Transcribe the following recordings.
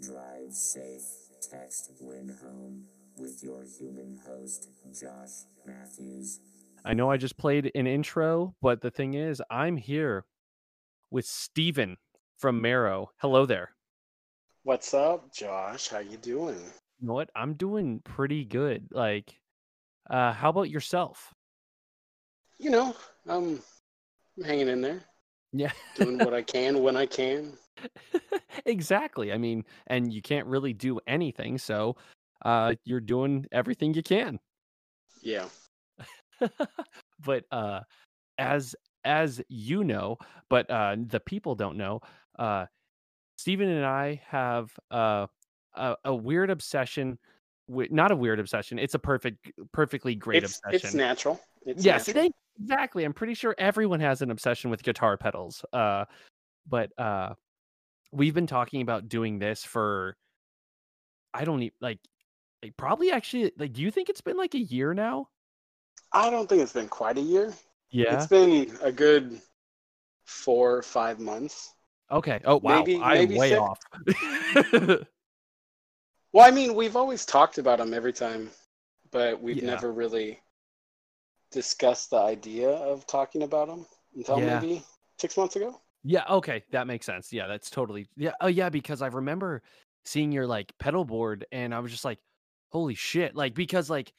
Drive safe. Text win home with your human host, Josh Matthews. I know I just played an intro, but the thing is, I'm here with Steven from Marrow. Hello there. What's up, Josh? How you doing? You know what? I'm doing pretty good. Like, uh, how about yourself? You know, I'm hanging in there, Yeah. doing what I can when I can. exactly. I mean, and you can't really do anything, so uh you're doing everything you can. Yeah. but uh as as you know, but uh the people don't know, uh Steven and I have uh a, a weird obsession with not a weird obsession. It's a perfect perfectly great it's, obsession. it's natural. It's yes, natural. they- exactly. I'm pretty sure everyone has an obsession with guitar pedals. Uh, but uh, we've been talking about doing this for I don't need like, like probably actually like. Do you think it's been like a year now? I don't think it's been quite a year. Yeah. It's been a good four or five months. okay. Oh wow. maybe- I'm maybe way six. off. Well, I mean, we've always talked about them every time, but we've Yeah. never really discussed the idea of talking about them until Yeah. maybe six months ago. Yeah. Okay. That makes sense. Yeah. That's totally. Yeah. Oh yeah. Because I remember seeing your like pedal board, and I was just like, holy shit. Like because like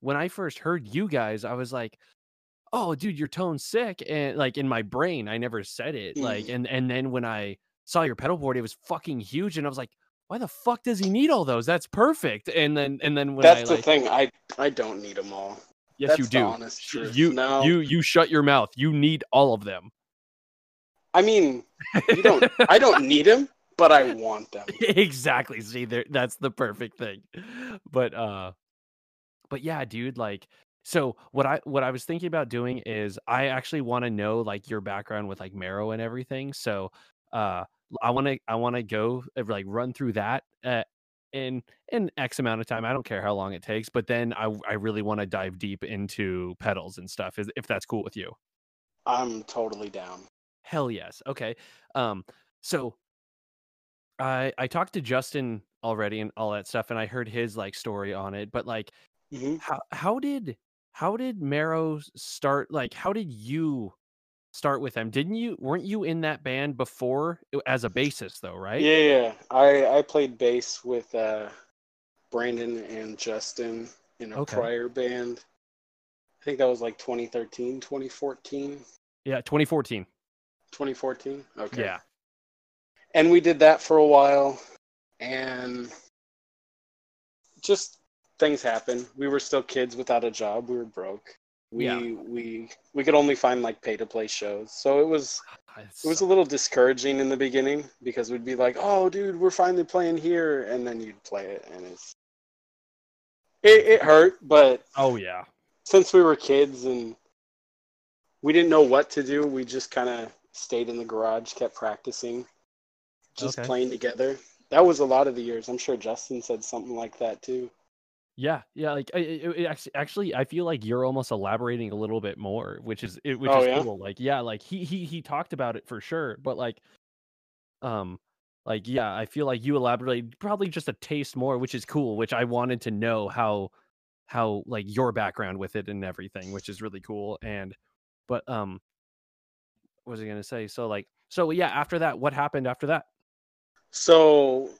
when I first heard you guys, I was like, oh dude, your tone's sick. And like in my brain, I never said it. Like, Mhm. and and then when I saw your pedal board, it was fucking huge. And I was like, why the fuck does he need all those? That's perfect. And then and then when That's I the like thing. I I don't need them all. yes, you that's the do. honest truth. You No. you you shut your mouth. You need all of them. I mean, you don't. I don't need them, but I want them. exactly. See, there that's the perfect thing. But uh but yeah, dude, like so what I what I was thinking about doing is I actually want to know like your background with like Marrow and everything. So uh I want to I want to go uh, like run through that uh, in in X amount of time. I don't care how long it takes, but then I I really want to dive deep into pedals and stuff is if that's cool with you. I'm totally down. Hell yes. Okay. Um so I I talked to Justin already and all that stuff and I heard his like story on it, but like hmm how how did how did Marrow start like how did you start with them? Didn't you weren't you in that band before as a bassist though, right? Yeah, yeah. I I played bass with uh, Brandon and Justin in a Okay. prior band. I think that was like 2013, 2014, Yeah, 2014. 2014. Okay. Yeah. And we did that for a while, and just things happened. We were still kids without a job. We were broke. We Yeah. we we could only find like pay to play shows. So it was it was a little discouraging in the beginning because we'd be like, "Oh, dude, we're finally playing here," and then you'd play it, and it's it, it hurt. But oh yeah. since we were kids and we didn't know what to do, we just kind of stayed in the garage, kept practicing, just Okay. playing together. That was a lot of the years. I'm sure Justin said something like that too. Yeah, yeah, like I- it, it actually, actually, I feel like you're almost elaborating a little bit more, which is it, which Oh, is yeah? cool. Like, yeah, like he he he talked about it for sure, but like, um, like yeah, I feel like you elaborated probably just a taste more, which is cool. Which I wanted to know how how like your background with it and everything, which is really cool. And but um, what was I gonna say? So like, so yeah, after that, what happened after that? So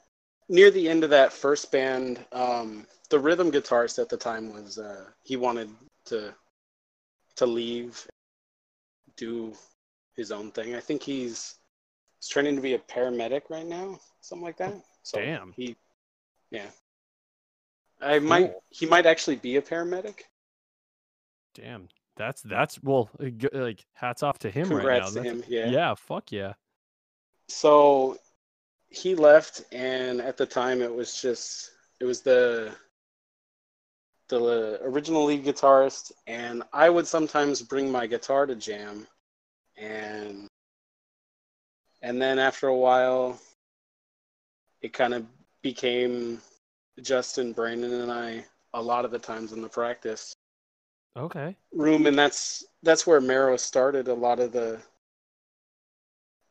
near the end of that first band, um, the rhythm guitarist at the time was uh, he wanted to to leave, do his own thing. I think he's he's training to be a paramedic right now, something like that. So damn. He, yeah. I might he might actually be a paramedic. Damn, that's that's well, uh, like hats off to him right now. To him. Yeah. yeah, fuck yeah. so he left and at the time it was just it was the the original lead guitarist and i would sometimes bring my guitar to jam and and then after a while it kind of became justin brandon and i a lot of the times in the practice Okay. room and that's that's where Marrow started a lot of the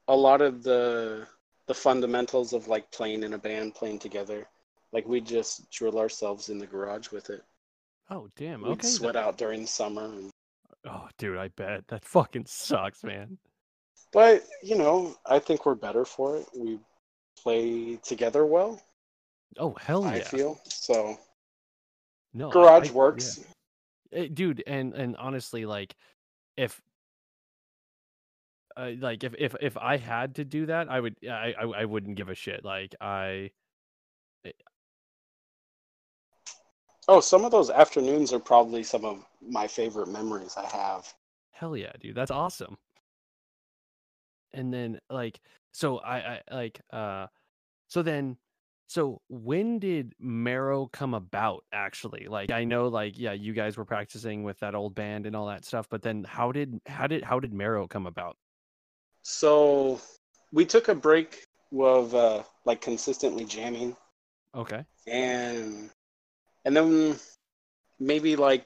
a lot of the the fundamentals of like playing in a band, playing together. Like we just drill ourselves in the garage with it. Oh damn. We'd Okay. that- sweat out during summer. And, oh dude, I bet that fucking sucks, man. but you know, I think we're better for it. We play together well. Oh hell yeah. I feel so. no, Garage I- yeah. works. Eh, dude and and honestly like if uh, like if if if i had to do that i would I, I i wouldn't give a shit like i Oh, some of those afternoons are probably some of my favorite memories I have. hell yeah dude that's awesome and then like so i i like uh so then so when did marrow come about actually like i know like yeah you guys were practicing with that old band and all that stuff but then how did how did how did marrow come about So we took a break of uh, like consistently jamming, okay and and then maybe like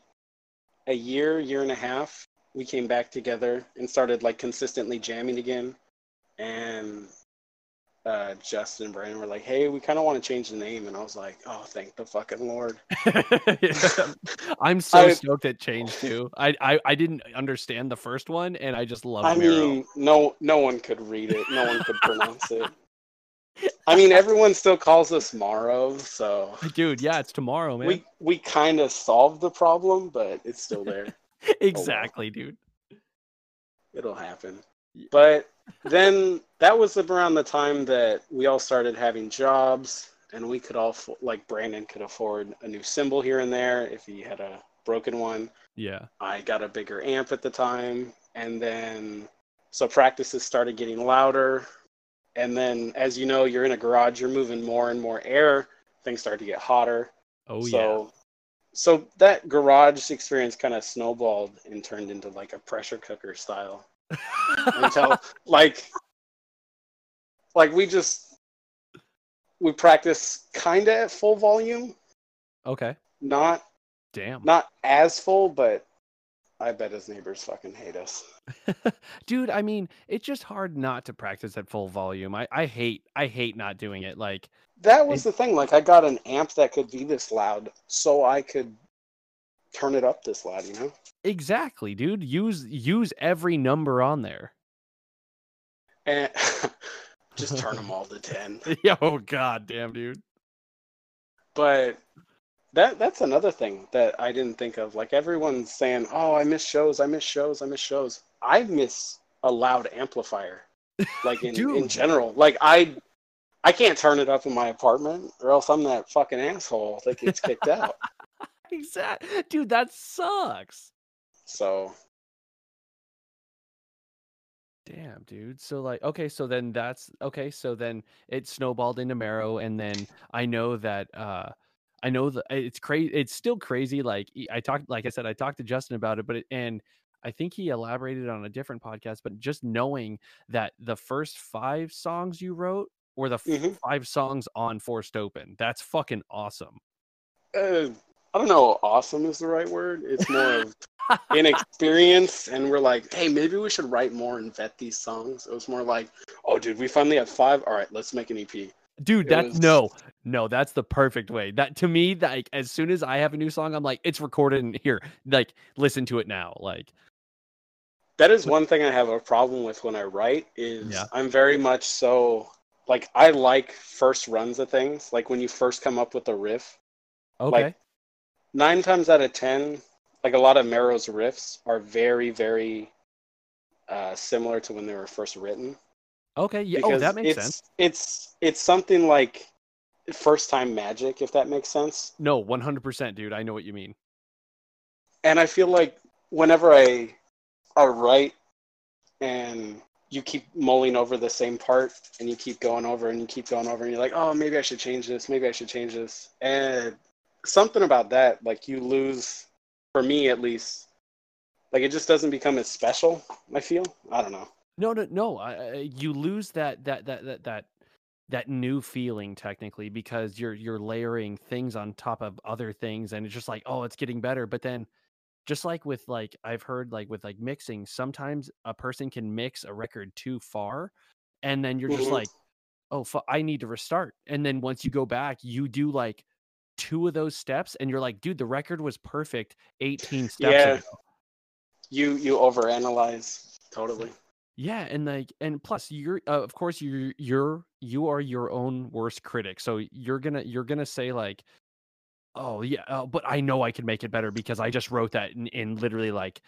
a year, year and a half, we came back together and started like consistently jamming again. And uh, Justin and Brandon were like, "Hey, we kind of want to change the name," and I was like, "Oh, thank the fucking lord!" I'm so I- stoked it changed too. I, I I didn't understand the first one, and I just love it. I Marrow. mean, no, no one could read it. No one could pronounce it. I mean, everyone still calls us Morrow, so Dude, yeah, it's tomorrow, man. we we kind of solved the problem, but it's still there. exactly, dude. It'll happen. But then that was around the time that we all started having jobs, and we could all like Brandon could afford a new cymbal here and there if he had a broken one. Yeah. I got a bigger amp at the time, and then so practices started getting louder. And then, as you know, you're in a garage, you're moving more and more air. Things start to get hotter. Oh so, so that garage experience kind of snowballed and turned into like a pressure cooker style yeah. Until like, like we just we practice kind of at full volume, okay. not Damn. not as full, but I bet his neighbors fucking hate us. Dude, I mean, it's just hard not to practice at full volume. I I hate I hate not doing it. Like That was It- the thing. Like, I got an amp that could be this loud, so I could turn it up this loud. You know? exactly, dude. Use use every number on there. Eh, and just turn them all to ten. Oh god damn, dude. But that that's another thing that I didn't think of. Like everyone's saying, "Oh, I miss shows. I miss shows. I miss shows." I miss a loud amplifier. Like in, in general, like I I can't turn it up in my apartment, or else I'm that fucking asshole that gets kicked out. Exact dude, that sucks. So Damn, dude. So like, okay, so then that's okay. So then it snowballed into Marrow, and then I know that uh I know that it's crazy. It's still crazy. Like I talked, like I said, I talked to Justin about it, but it, and I think he elaborated on a different podcast. But just knowing that the first five songs you wrote were the Mhm. five songs on Forced Open, that's fucking awesome. uh, I don't know. Awesome is the right word. It's more of inexperience, and we're like, hey, maybe we should write more and vet these songs. It was more like, oh, dude, we finally have five. All right, let's make an EP. Dude, It that's was- no, no, that's the perfect way. That to me, like as soon as I have a new song, I'm like, it's recorded in here. Like, listen to it now. Like, That is one thing I have a problem with when I write. Is Yeah. I'm very much so like I like first runs of things. Like when you first come up with a riff. okay, Nine times out of ten, like a lot of Marrow's riffs are very, very uh, similar to when they were first written. okay, yeah. Oh, that makes it's, sense. It's it's something like first time magic, if that makes sense. No, 100, percent dude. I know what you mean. And I feel like whenever I I write and you keep mulling over the same part and you keep going over and you keep going over and you're like, oh, maybe I should change this, maybe I should change this. And something about that, like you lose, for me at least, like it just doesn't become as special. I feel. I don't know. No, no, no. You lose that that that that that that new feeling technically because you're you're layering things on top of other things, and it's just like, oh, it's getting better. But then, just like with like I've heard like with like mixing, sometimes a person can mix a record too far, and then you're just Mhm. like, oh fu- i need to restart and then once you go back you do like two of those steps and you're like dude the record was perfect 18 steps Yeah. ago. You you overanalyze totally. yeah and like and plus you're uh, of course you're you're you are your own worst critic so you're gonna you're gonna say like oh yeah uh, but i know i can make it better because i just wrote that in, in literally like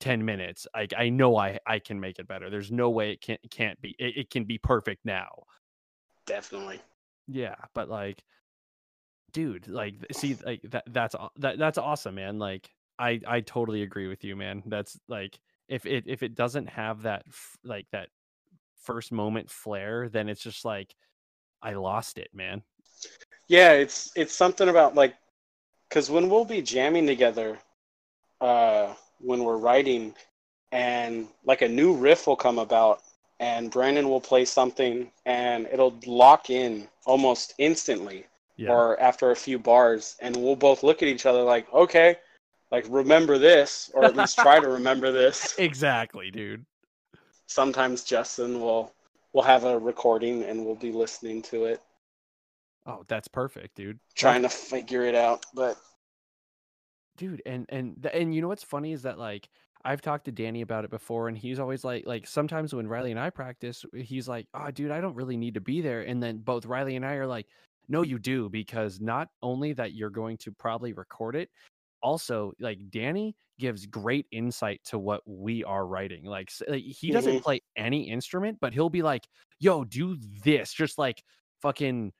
10 minutes like i know i i can make it better there's no way it can't can't be it, it can be perfect now Definitely. Yeah, but like, dude, like, see, like that that's that that's awesome, man. Like, I I totally agree with you, man. That's like, if it if it doesn't have that f- like that first moment flair, then it's just like, I lost it, man. Yeah, it's it's something about like, because when we'll be jamming together, uh, when we're writing, and like a new riff will come about, and Brandon will play something, and it'll lock in almost instantly, Yeah, or after a few bars, and we'll both look at each other like, okay, like remember this, or at least try to remember this. exactly, dude. Sometimes Justin will will have a recording, and we'll be listening to it, Oh, that's perfect, dude. trying to figure it out, but. dude and and and you know what's funny is that like i've talked to danny about it before and he's always like like sometimes when riley and i practice he's like oh dude i don't really need to be there and then both riley and i are like no you do because not only that you're going to probably record it also like danny gives great insight to what we are writing like, like he doesn't Mhm. play any instrument but he'll be like yo do this just like fucking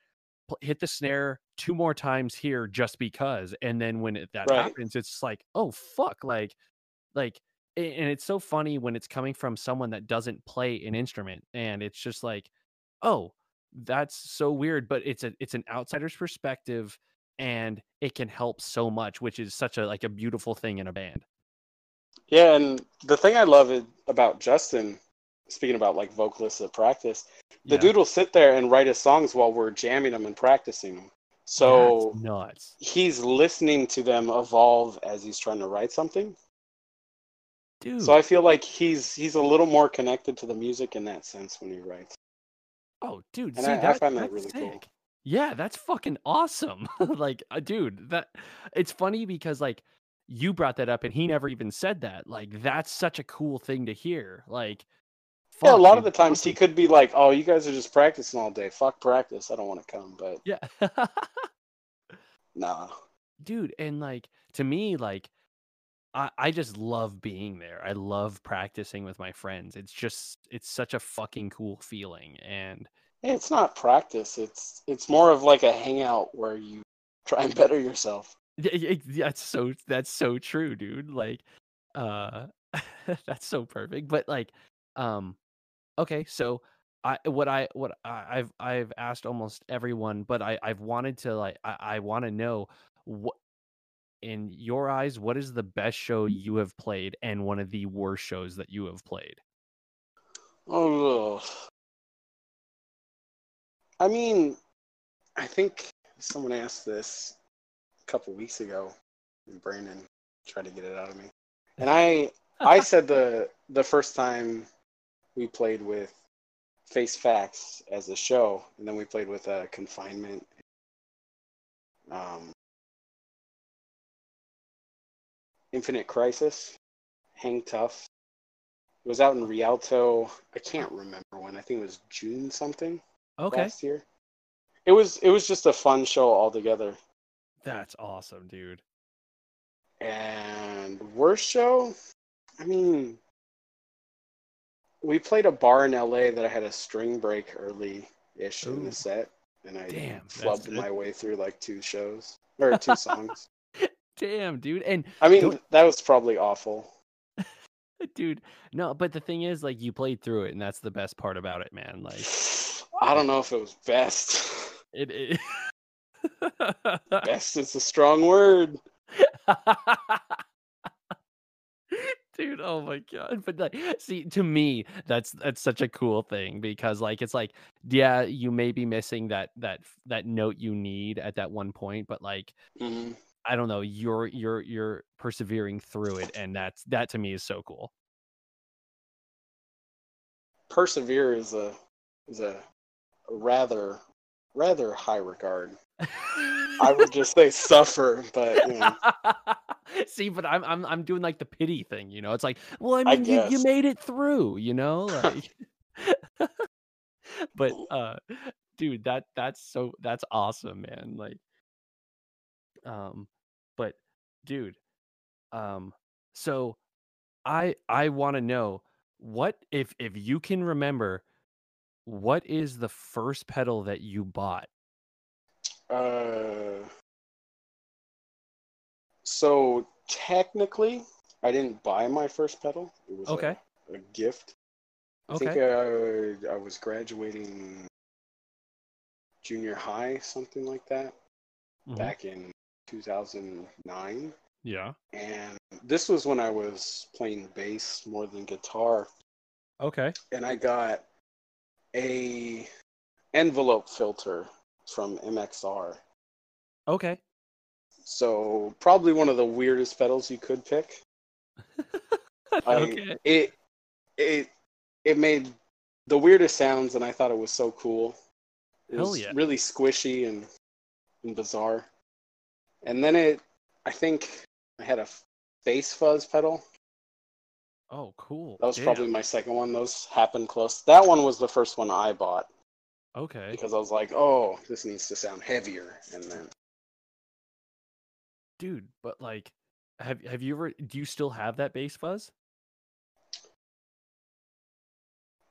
hit the snare two more times here just because and then when it, that Right. happens it's like oh fuck like like and it's so funny when it's coming from someone that doesn't play an instrument and it's just like oh that's so weird but it's a it's an outsider's perspective and it can help so much which is such a like a beautiful thing in a band Yeah, and the thing I love about Justin, speaking about like vocalists at practice, the Yeah. dude will sit there and write his songs while we're jamming them and practicing them. That's So nuts he's listening to them evolve as he's trying to write something. dude So I feel like he's he's a little more connected to the music in that sense when he writes. Oh, dude, And see I- I find that that's really cool. sick. Yeah, that's fucking awesome. like, uh, dude, that it's funny because like you brought that up and he never even said that. Like, that's such a cool thing to hear. Like, yeah, a fuck, lot of the times he could be like, "Oh, you guys are just practicing all day. Fuck practice. I don't want to come." But Yeah. nah. dude, and like to me, like I, I just love being there. I love practicing with my friends. It's just it's such a fucking cool feeling. And it's not practice. It's it's more of like a hangout where you try and better yourself. That's so that's so true, dude. Like, uh, that's so perfect. But like, um, okay, so I what I what I, I've I've asked almost everyone, but I I've wanted to like I I want to know what in your eyes what is the best show you have played and one of the worst shows that you have played. Oh, I mean, I think someone asked this a couple weeks ago, and Brandon tried to get it out of me, and I I said the the first time we played with Face Facts as a show, and then we played with uh, Confinement. Um, Infinite Crisis, Hang Tough. It was out in Rialto. I can't remember when. I think it was June something Okay, last year. It was it was just a fun show altogether. that's awesome, dude. And worst show, I mean, we played a bar in LA that I had a string break early ish in the set, and I Damn, flubbed my way through like two shows or two songs. Damn, dude, and I mean, Don't- that was probably awful. dude, no, but the thing is, like, you played through it, and that's the best part about it, man. Like. I don't know if it was best. It, it... best is a strong word. Dude, oh my god. But like see to me that's that's such a cool thing because like it's like yeah, you may be missing that that that note you need at that one point, but like Mhm. I don't know, you're you're you're persevering through it and that's that to me is so cool. Persevere is a is a rather rather high regard. I would just say suffer, but you know, See, but I'm I'm I'm doing like the pity thing, you know. It's like, well, I I mean, you, you made it through, you know, like. but uh, dude, that that's so that's awesome, man. Like, um, dude, um, so I I want to know what if if you can remember, what is the first pedal that you bought? uh, so technically, I didn't buy my first pedal. It was a- Okay. a, gift. I Okay. think I, I was graduating junior high, something like that, Mhm. back in 2009. Yeah. And this was when I was playing bass more than guitar. Okay. And I got a envelope filter from MXR. Okay. So probably one of the weirdest pedals you could pick. I, okay. It it it made the weirdest sounds, and I thought it was so cool. It Hell was yeah. really squishy and and bizarre. And then it, I think I had a bass fuzz pedal. Oh, cool. That was Damn. probably my second one. Those happened close. That one was the first one I bought okay. because I was like, oh, this needs to sound heavier. And then Dude, but like have have you ever do you still have that bass fuzz?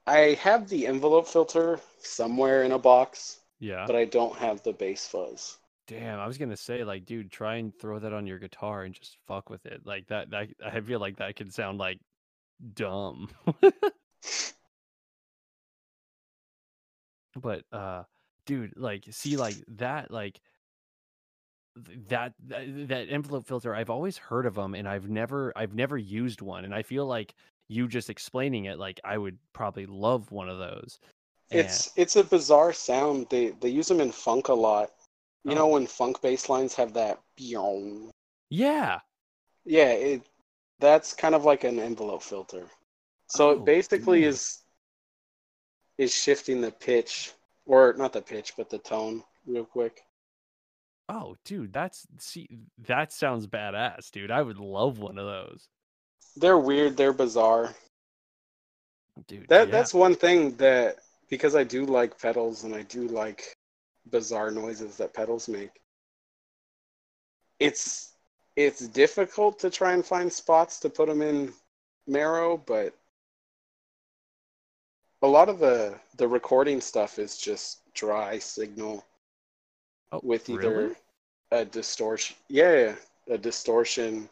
I have the envelope filter somewhere in a box, Yeah. but I don't have the bass fuzz. Damn, I was gonna say, like, dude, try and throw that on your guitar and just fuck with it. Like that that I feel like that could sound like dumb. but uh dude, like see like that like that, that that envelope filter I've always heard of them and I've never I've never used one and I feel like you just explaining it like I would probably love one of those. And- It's it's a bizarre sound. They they use them in funk a lot. You know Oh. when funk bass lines have that yeah. Yeah, it that's kind of like an envelope filter. So Oh, it basically is is shifting the pitch or not the pitch, but the tone real quick. Oh, dude, that's see that sounds badass, dude. I would love one of those. They're weird, they're bizarre. Dude, That yeah. that's one thing that because I do like pedals and I do like bizarre noises that pedals make. It's it's difficult to try and find spots to put them in Marrow, but a lot of the the recording stuff is just dry signal oh, with either really? a distortion, yeah, a distortion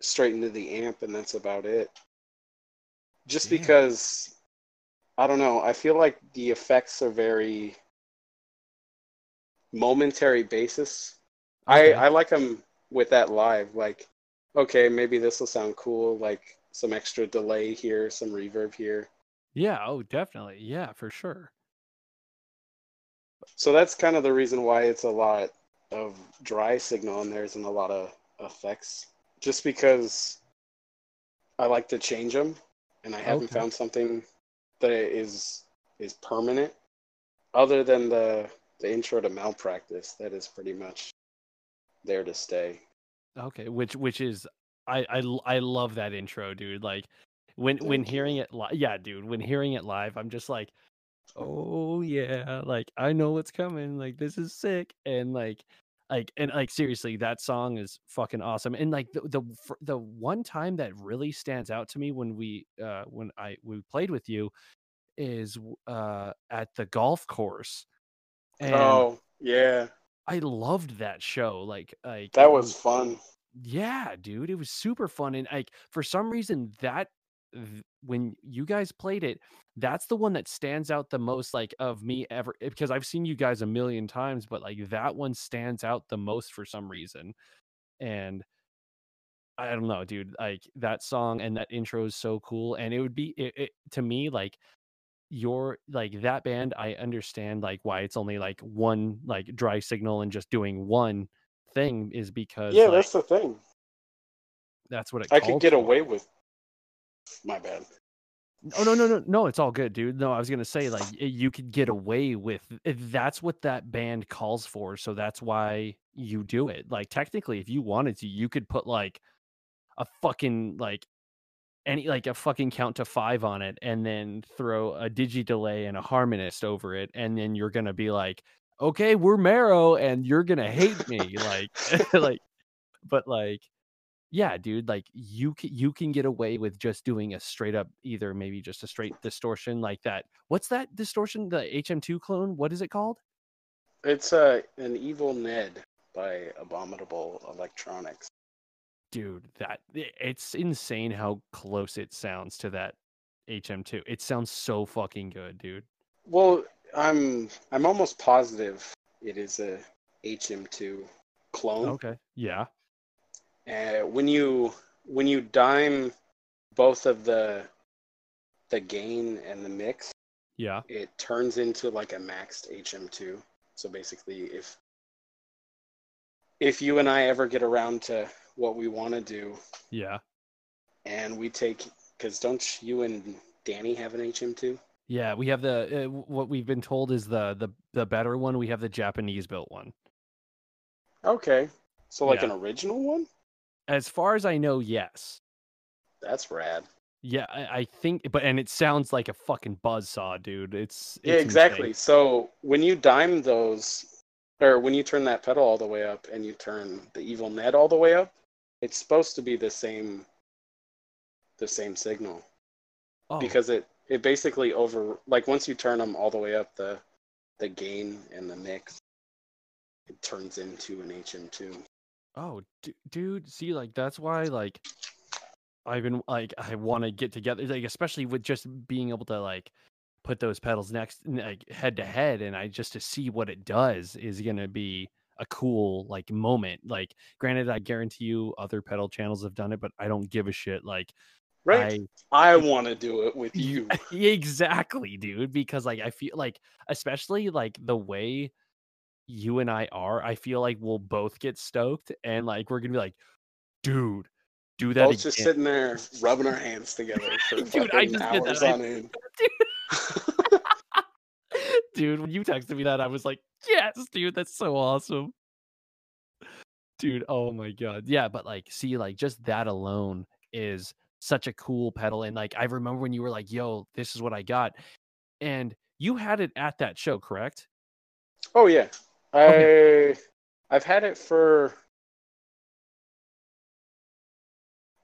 straight into the amp, and that's about it. Just Damn. because I don't know, I feel like the effects are very momentary basis. Okay. I I like them with that live. Like, okay, maybe this will sound cool. Like some extra delay here, some reverb here. Yeah, oh, definitely. Yeah, for sure. So that's kind of the reason why it's a lot of dry signal and there isn't a lot of effects. Just because I like to change them, and I haven't Okay. found something that is is permanent, other than the the intro to malpractice. That is pretty much there to stay. Okay, which which is I I I love that intro, dude. Like when when you. hearing it live, yeah, dude. When hearing it live, I'm just like, oh yeah, like I know what's coming. Like this is sick, and like like and like seriously, that song is fucking awesome. And like the the the one time that really stands out to me when we uh when I we played with you is uh at the golf course. And oh yeah, I loved that show. Like, like that was fun. yeah, dude, it was super fun. And like for some reason that when you guys played it, that's the one that stands out the most like of me ever eh, because I've seen you guys a million times, but like that one stands out the most for some reason. And I don't know, dude, like that song and that intro is so cool. And it would be it, it to me like your like that band i understand like why it's only like one like dry signal and just doing one thing is because Yeah, like, that's the thing. that's what it I could get for. away with. My bad. Oh no no no no! It's all good, dude. No, I was gonna say like you could get away with. That's what that band calls for, so that's why you do it. Like technically, if you wanted to, you could put like a fucking like any like a fucking count to five on it, and then throw a digi delay and a harmonist over it, and then you're gonna be like, okay, we're Marrow, and you're gonna hate me, like like, but like yeah, dude, like you can you can get away with just doing a straight up either maybe just a straight distortion like that. What's that distortion? The HM2 clone? What is it called? It's uh, an Evil Ned by Abominable Electronics. Dude, that it's insane how close it sounds to that HM2. It sounds so fucking good, dude. Well, I'm I'm almost positive it is a HM2 clone. Okay. Yeah. Uh, when you when you dime both of the the gain and the mix, Yeah. it turns into like a maxed HM2. So basically, if if you and I ever get around to what we want to do, Yeah. and we take because don't you and Danny have an HM2? Yeah, we have the uh, what we've been told is the the the better one. We have the Japanese built one. Okay, so like Yeah. an original one. As far as I know, yes. That's rad. Yeah, I, I think, but and it sounds like a fucking buzzsaw, dude. It's, Yeah, exactly. insane. So when you dime those, or when you turn that pedal all the way up and you turn the evil Ned all the way up, it's supposed to be the same, the same signal Oh, because it it basically over like once you turn them all the way up the the gain and the mix, it turns into an HM2. oh, d- dude. See, like that's why, like, I've been like I want to get together, like especially with just being able to like put those pedals next, like head to head, and I just to see what it does is gonna be a cool like moment. Like, granted, I guarantee you other pedal channels have done it, but I don't give a shit. Like, Right. I I, want to do it with you. exactly, dude. Because like I feel like, especially like the way you and I are, I feel like we'll both get stoked, and like we're gonna be like, dude, do that Both just sitting there rubbing our hands together for Dude, I just did that. I- on end. Dude, when you texted me that, I was like, yes, dude, that's so awesome. Dude, oh my god. Yeah, but like, see, like just that alone is such a cool pedal. And like I remember when you were like, yo, this is what I got. And you had it at that show, correct? Oh yeah, I Okay. I've had it for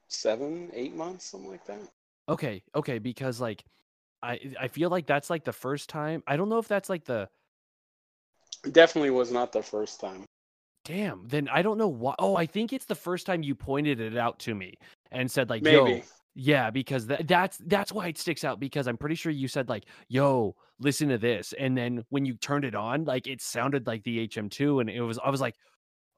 seven, eight months, something like that. Okay, okay, because like I I feel like that's like the first time. I don't know if that's like the Definitely was not the first time. damn, then I don't know why. Oh, I think it's the first time you pointed it out to me and said like, yo, Yeah, because tha- that's that's why it sticks out because I'm pretty sure you said like, "Yo, listen to this," and then when you turned it on, like it sounded like the HM2, and it was I was like,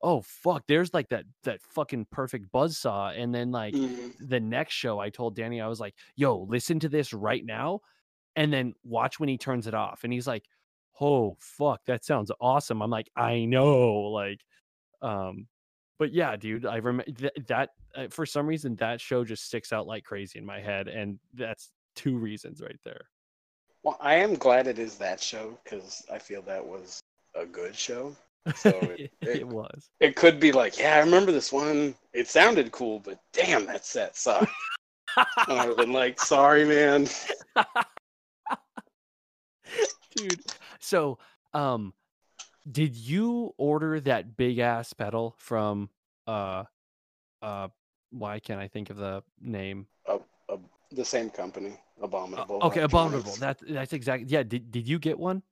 "Oh fuck!" There's like that that fucking perfect buzz saw, and then like Mhm. the next show, I told Danny I was like, "Yo, listen to this right now," and then watch when he turns it off, and he's like, "Oh fuck, that sounds awesome." I'm like, "I know," like, um, but yeah, dude, I remember th- that uh, for some reason that show just sticks out like crazy in my head, and that's two reasons right there. Well, I am glad it is that show because I feel that was a good show. So it, it, it, was. it could be like, yeah, I remember this one. It sounded cool, but damn, that set sucked. and I would have been like, sorry, man. dude. So, um, did you order that big ass pedal from uh uh? Why can't I think of the name? Uh, uh, the same company, Uh, Abominable. okay, abominable. That that's exactly. Yeah. Did did you get one?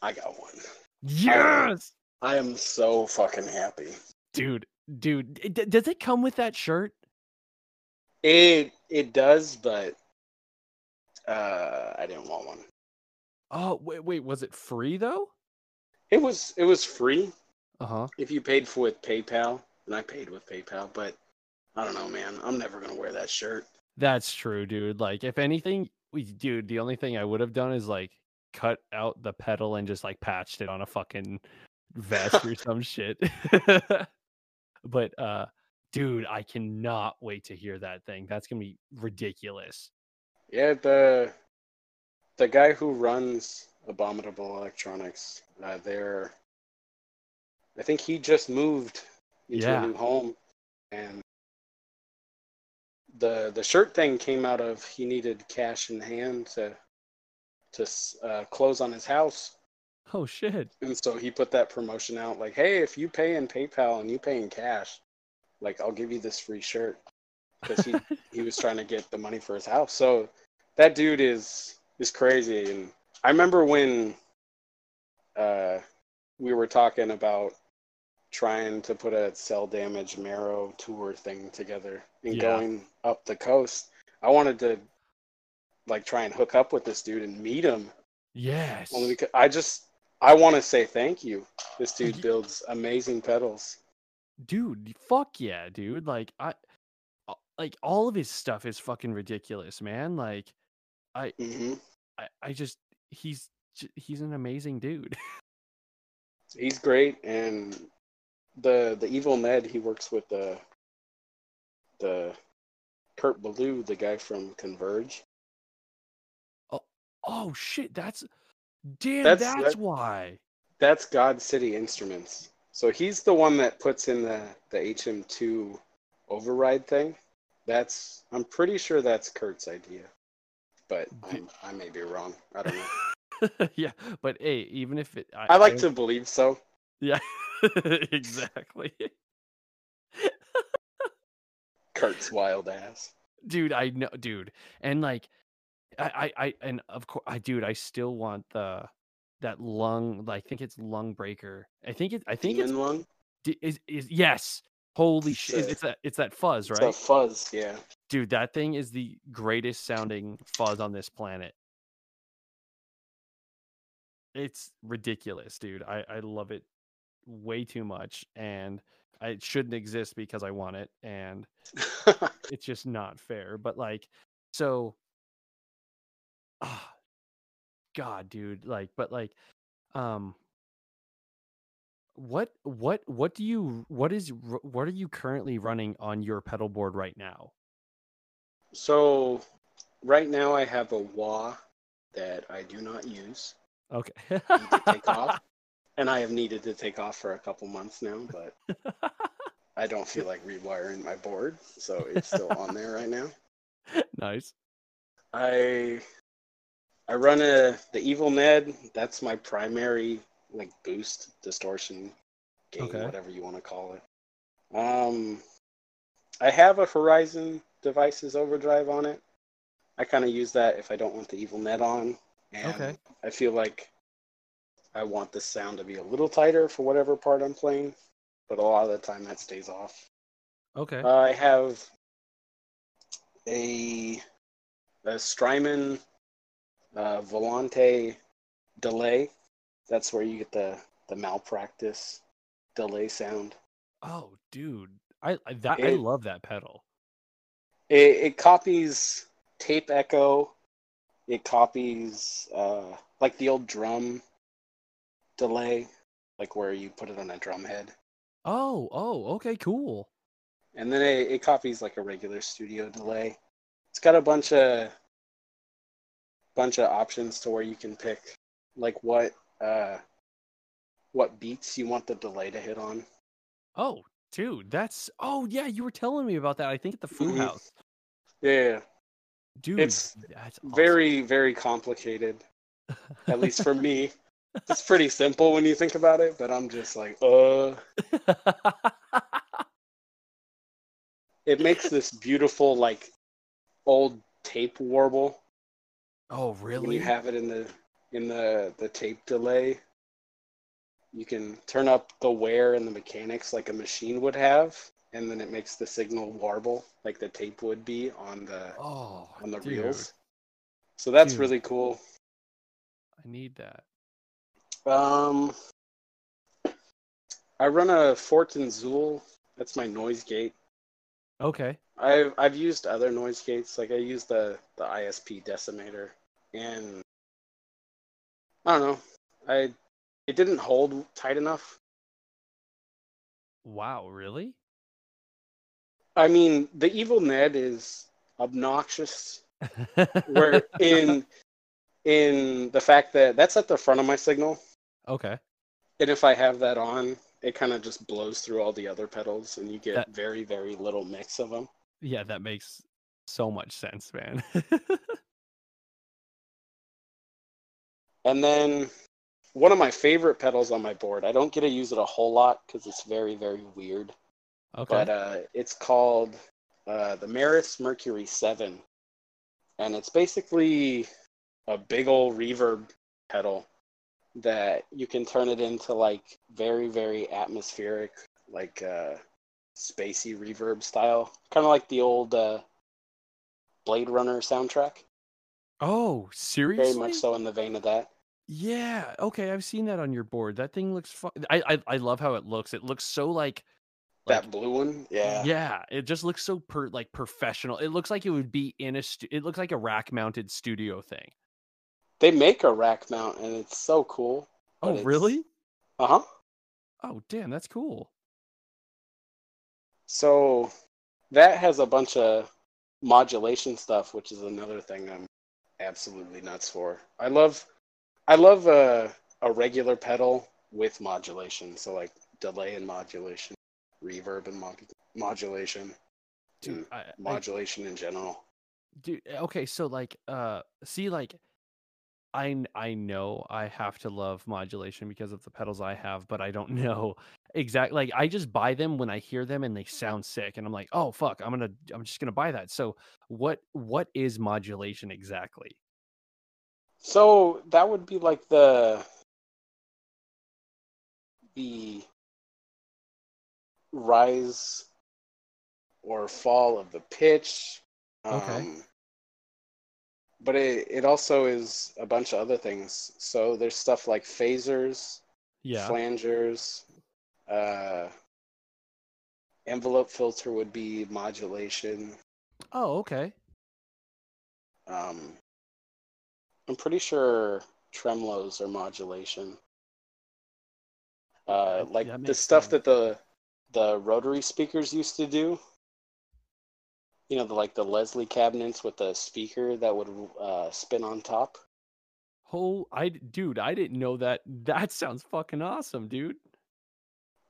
I got one. Yes, I am so fucking happy. dude. Dude, d- does it come with that shirt? It it does, but uh, I didn't want one. Oh wait, wait. Was it free though? It was it was free Uh huh. if you paid for with PayPal, and I paid with PayPal. But I don't know, man. I'm never gonna wear that shirt. That's true, dude. Like, if anything, we, dude, the only thing I would have done is like cut out the pedal and just like patched it on a fucking vest or some shit. but, uh, dude, I cannot wait to hear that thing. That's gonna be ridiculous. Yeah, the the guy who runs Abominable Electronics, uh, they're I think he just moved into Yeah. a new home, and the the shirt thing came out of he needed cash in hand to to uh, close on his house, Oh shit. and so he put that promotion out like, hey, if you pay in PayPal and you pay in cash, like I'll give you this free shirt because he he was trying to get the money for his house. So that dude is is crazy. And I remember when uh, we were talking about trying to put a cell damage marrow tour thing together and Yeah. going up the coast. I wanted to like try and hook up with this dude and meet him. Yes. Only because I just I want to say thank you. This dude builds amazing pedals. dude fuck yeah dude like i like all of his stuff is fucking ridiculous man like hmm i, I just he's he's an amazing dude He's great, and the the evil Ned he works with the the Kurt Ballou, the guy from Converge. oh shit that's damn That's- that's, that- why That's God City Instruments. So he's the one that puts in the the HM2 override thing. That's I'm pretty sure that's Kurt's idea, but I'm, I may be wrong. I don't know. yeah but hey even if it I like to believe so. yeah exactly Kurt's wild ass. dude i know dude and like i i, I and of course i dude i still want the that lung i think it's lung breaker i think it i think it's lung. Is is yes. Holy It's shit! It's that it's that fuzz, It's right, a fuzz. Yeah. Dude? That thing is the greatest sounding fuzz on this planet. It's ridiculous, dude. I I love it way too much, and I, it shouldn't exist because I want it, and it's just not fair. But like, so, ah, God, dude, like, but like, um, what, what, what do you, what is, what are you currently running on your pedal board right now? So right now I have a wah that I do not use. Okay. Take off. And I have needed to take off for a couple months now, but I don't feel like rewiring my board, so it's still on there right now. nice. I I run a the Evil Ned. That's my primary like boost distortion gain, Okay. whatever you want to call it. Um, I have a Horizon Devices overdrive on it. I kind of use that if I don't want the Evil Ned on, and Okay. I feel like I want the sound to be a little tighter for whatever part I'm playing, but a lot of the time that stays off. Okay. Uh, I have a, a Strymon uh, Volante delay. That's where you get the, the malpractice delay sound. oh, dude. I I- that I love that pedal. It, it copies tape echo. It copies uh, like the old drum delay, like where you put it on a drum head. Oh, oh, okay, cool. and then it, it copies like a regular studio delay. It's got a bunch of bunch of options to where you can pick like what uh what beats you want the delay to hit on. Oh, dude, that's oh yeah, you were telling me about that. I think at the Foo Mhm. House, Yeah, dude. It's awesome. very very complicated. At least for me, it's pretty simple when you think about it. But I'm just like, uh, it makes this beautiful like old tape warble oh when really? you have it in the in the the tape delay you can turn up the wear and the mechanics like a machine would have and then it makes the signal warble like the tape would be on the oh, on the dude, reels. So that's Dude. really cool. I need that. um i run a Fortin Zuul. That's my noise gate. Okay. I've I've used other noise gates, like I use the the ISP decimator, and I don't know, I it didn't hold tight enough. Wow, really? I mean, the Evil Ned is obnoxious Where in in the fact that that's at the front of my signal, okay. and if I have that on, it kind of just blows through all the other pedals, and you get That- very very little mix of them. Yeah, that makes so much sense, man. And then one of my favorite pedals on my board. I don't get to use it a whole lot because it's very very weird. okay. but uh, it's called uh, the Meris Mercury 7. And it's basically a big old reverb pedal that you can turn it into like very, very atmospheric, like uh, spacey reverb style. Kind of like the old uh, Blade Runner soundtrack. oh, seriously? Very much so in the vein of that. Yeah. Okay, I've seen that on your board. That thing looks fun. I, I I love how it looks. It looks so like like that blue one, yeah. yeah, it just looks so per like professional. It looks like it would be in a stu- it looks like a rack mounted studio thing. They make a rack mount and it's so cool. Oh, really? Uh huh. Oh, damn, that's cool. So that has a bunch of modulation stuff, which is another thing I'm absolutely nuts for. I love I love a a regular pedal with modulation, so like delay and modulation, reverb and mod- modulation, Dude, I, I modulation in general. dude okay so like uh see like I, I know I have to love modulation because of the pedals I have, but I don't know exactly. Like I just buy them when I hear them and they sound sick, and I'm like, oh fuck, I'm gonna I'm just gonna buy that. So what what is modulation exactly? So that would be like the the rise or fall of the pitch. Okay. Um, but it, it also is a bunch of other things. So there's stuff like phasers, Yeah. flangers, uh, envelope filter would be modulation. Oh, okay. Um, I'm pretty sure tremolos are modulation. Uh, like the stuff sense. that the the rotary speakers used to do. You know, the, like the Leslie cabinets with the speaker that would uh, spin on top. Oh, I dude, I didn't know that. That sounds fucking awesome, dude.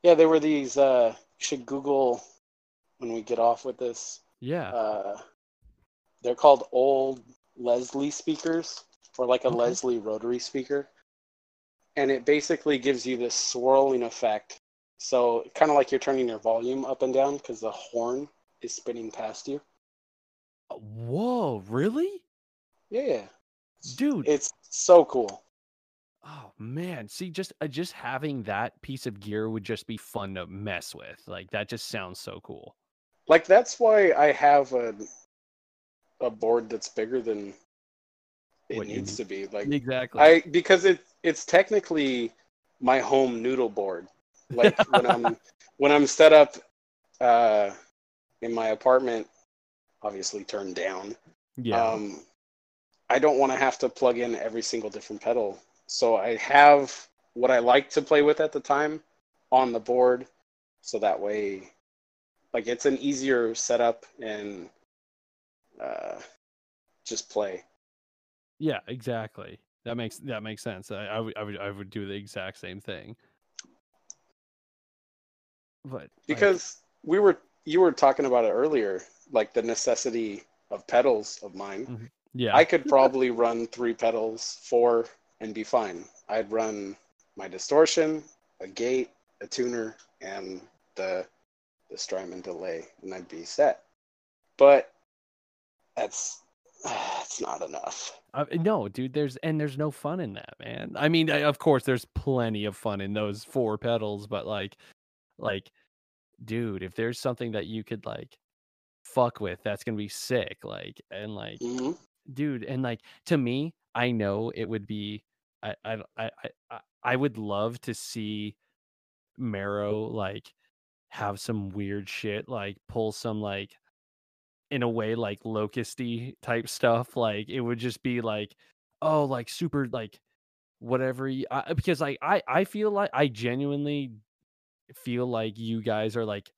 Yeah, they were these. Uh, you should Google when we get off with this. Yeah. Uh, they're called old Leslie speakers, or like a Okay. Leslie rotary speaker. And it basically gives you this swirling effect. So, kind of like you're turning your volume up and down because the horn is spinning past you. Whoa, really? Yeah, Dude, it's so cool. Oh man, see, just uh, just having that piece of gear would just be fun to mess with. Like that just sounds so cool. Like that's why I have a a board that's bigger than it you needs to be. Like Exactly. I because it it's technically my home noodle board. Like when I'm when I'm set up uh, in my apartment, obviously turned down. yeah. Um, I don't want to have to plug in every single different pedal. So I have what I like to play with at the time on the board, so that way, like it's an easier setup and uh, just play. Yeah, exactly. That makes that makes sense. I, I would I would I would do the exact same thing. But like, because we were you were talking about it earlier like the necessity of pedals of mine mm-hmm. yeah, i could probably run three pedals four and be fine i'd run my distortion a gate a tuner and the the strymon delay and i'd be set but that's that's not enough Uh, no, dude. There's and there's no fun in that, man. I mean, I, of course, there's plenty of fun in those four pedals, but like, like, dude, if there's something that you could like fuck with, that's gonna be sick. Like, and like, hmm dude, and like to me, I know it would be. I I I I, I- I would love to see Marrow like have some weird shit, like pull some like in a way like locusty type stuff. Like it would just be like, oh, like super like whatever. You, I, because like I I feel like I genuinely feel like you guys are like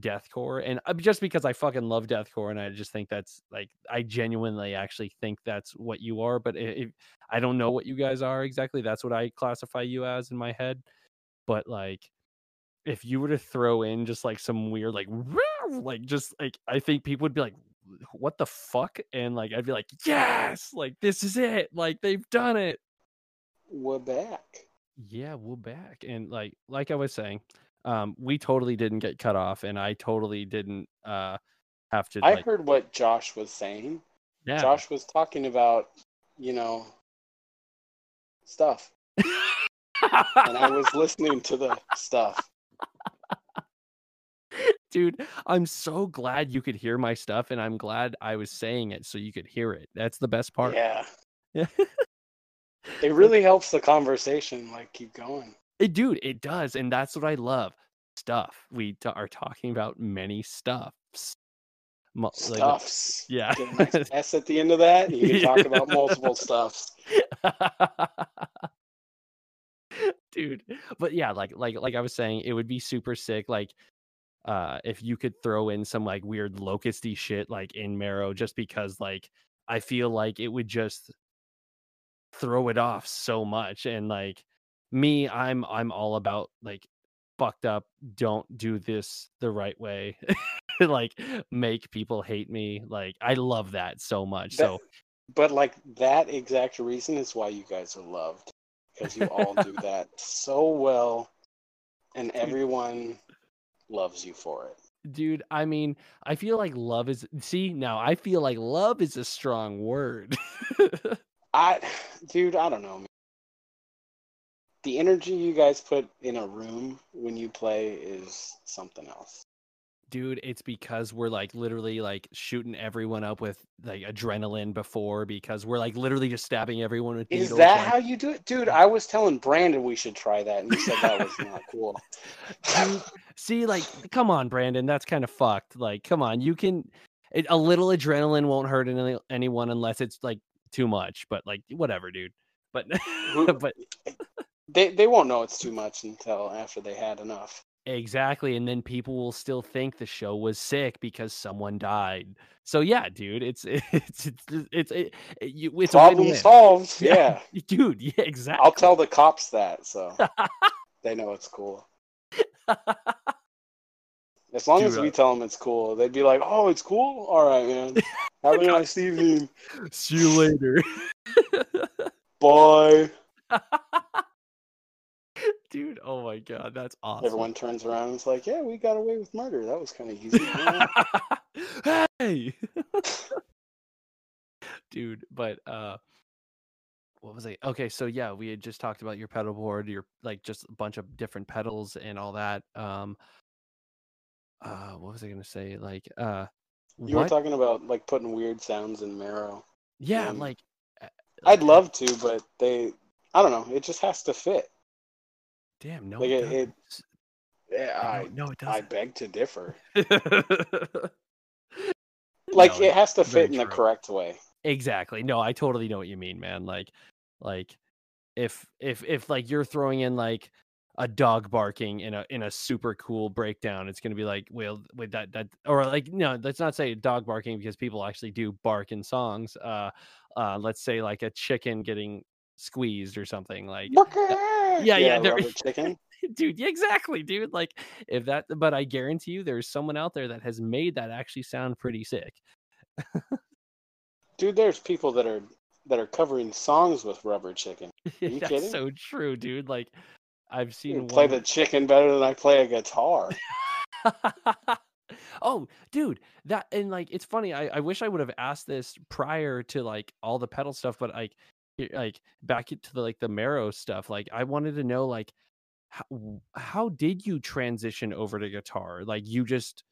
deathcore and uh, just because I fucking love deathcore and I just think that's like I genuinely actually think that's what you are but if I don't know what you guys are exactly that's what I classify you as in my head but like if you were to throw in just like some weird like like just like I think people would be like what the fuck and like I'd be like yes like this is it like they've done it We're back. yeah we're back and like like I was saying um we totally didn't get cut off and I totally didn't uh have to I like heard what Josh was saying. yeah Josh was talking about, you know, stuff. And I was listening to the stuff. Dude i'm so glad you could hear my stuff and i'm glad i was saying it so you could hear it that's the best part Yeah. Yeah. It really helps the conversation like keep going. it, dude it does and that's what i love stuff we t- are talking about many stuffs Mo- like, uh, Stuffs. yeah Get nice S at the end of that, you can talk about multiple stuffs. dude but yeah like like like i was saying it would be super sick like uh if you could throw in some like weird locusty shit like in marrow just because like i feel like it would just throw it off so much and like me i'm i'm all about like fucked up don't do this the right way like make people hate me like i love that so much That- so But like that exact reason is why you guys are loved. Because you all do that so well and everyone loves you for it. dude i mean i feel like love is see now i feel like love is a strong word I dude, I don't know. man. The energy you guys put in a room when you play is something else. Dude it's because we're like literally like shooting everyone up with like adrenaline before because we're like literally just stabbing everyone with Is needles, that like- how you do it? Dude, I was telling Brandon we should try that and he said that was not cool. Dude, see like come on brandon that's kind of fucked like come on you can it, a little adrenaline won't hurt any, anyone unless it's like too much but like whatever dude but but They they won't know it's too much until after they had enough. Exactly and then people will still think the show was sick because someone died so yeah dude it's it's it's it's it, you, it's a Problem win-win. solved. Yeah. Yeah. dude yeah exactly I'll tell the cops that so they know it's cool. As long Dude, as we uh, tell them it's cool, they'd be like, "Oh, it's cool. All right, man. Have a nice evening. see you later Bye." Dude oh my god that's awesome Everyone turns around and it's like, "Yeah, we got away with murder. That was kind of easy." hey dude but uh what was I? Okay, so yeah, we had just talked about your pedal board, your like just a bunch of different pedals and all that. Um uh what was I gonna say? Like uh You were talking about like putting weird sounds in Marrow. yeah, um, like uh, I'd like, love to, but they, I don't know. It just has to fit. Damn no like, it it- it- doesn't. I I, no it doesn't beg to differ. Like No, it has to fit in the correct way. Exactly. No, I totally know what you mean, man. Like like if if if like you're throwing in like a dog barking in a in a super cool breakdown, it's gonna be like, well, with that that or like no, let's not say dog barking because people actually do bark in songs. Uh uh let's say like a chicken getting squeezed or something like yeah, yeah, there- rubber chicken. dude yeah, exactly dude like if that but i guarantee you there's someone out there that has made that actually sound pretty sick Dude, there's people that are that are covering songs with rubber chicken. you that's kidding? so true dude like i've You seen can play the chicken better than I play a guitar. oh dude that and like it's funny I, I wish i would have asked this prior to like all the pedal stuff but like y- like back to the like the marrow stuff like i wanted to know like how, how did you transition over to guitar like you just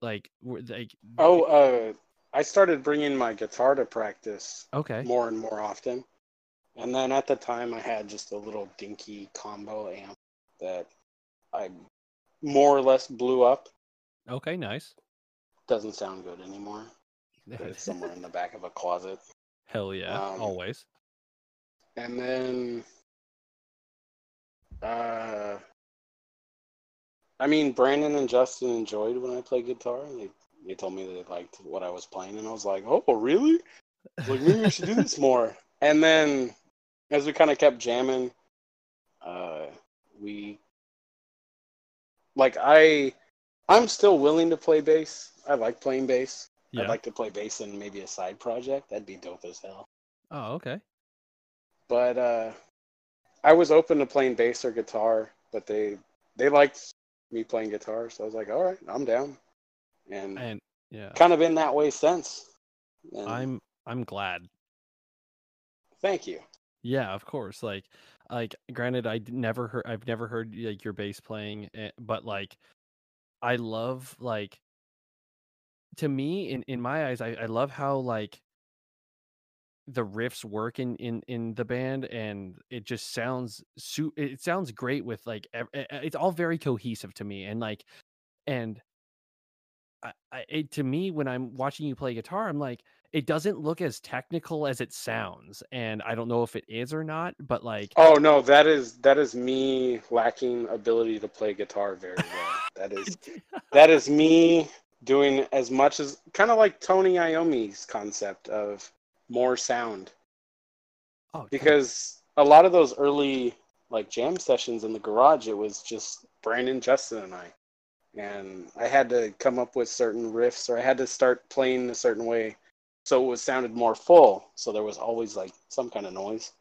like were like Oh, uh, I started bringing my guitar to practice okay more and more often. And then at the time, I had just a little dinky combo amp that I more or less blew up. okay nice Doesn't sound good anymore. It's somewhere in the back of a closet. hell yeah Um, always And then uh, I mean, Brandon and Justin enjoyed when I played guitar. They they told me they liked what I was playing, and I was like, "Oh, really?" Like, maybe we should do this more. And then, as we kind of kept jamming, uh, we like I I'm still willing to play bass. I like playing bass. Yeah. I'd like to play bass in maybe a side project. That'd be dope as hell. oh, okay. But uh, I was open to playing bass or guitar, but they they liked me playing guitar, so I was like, all right, I'm down. And And yeah, kind of been that way since. And I'm I'm glad. thank you. Yeah, of course. Like, like granted, I never heard. I've never heard like your bass playing, eh, but like, I love like. To me, in in my eyes, I I love how like. The riffs work in in in the band, and it just sounds It sounds great with like. It's all very cohesive to me, and like, and. I, I it, to me when I'm watching you play guitar, I'm like, it doesn't look as technical as it sounds, and I don't know if it is or not, but like. Oh no, that is that is me lacking ability to play guitar very well. that is that is me doing as much as kind of like Tony Iommi's concept of more sound. Oh, because a lot of those early like jam sessions in the garage it was just brandon justin and i and i had to come up with certain riffs or i had to start playing a certain way so it was sounded more full so there was always like some kind of noise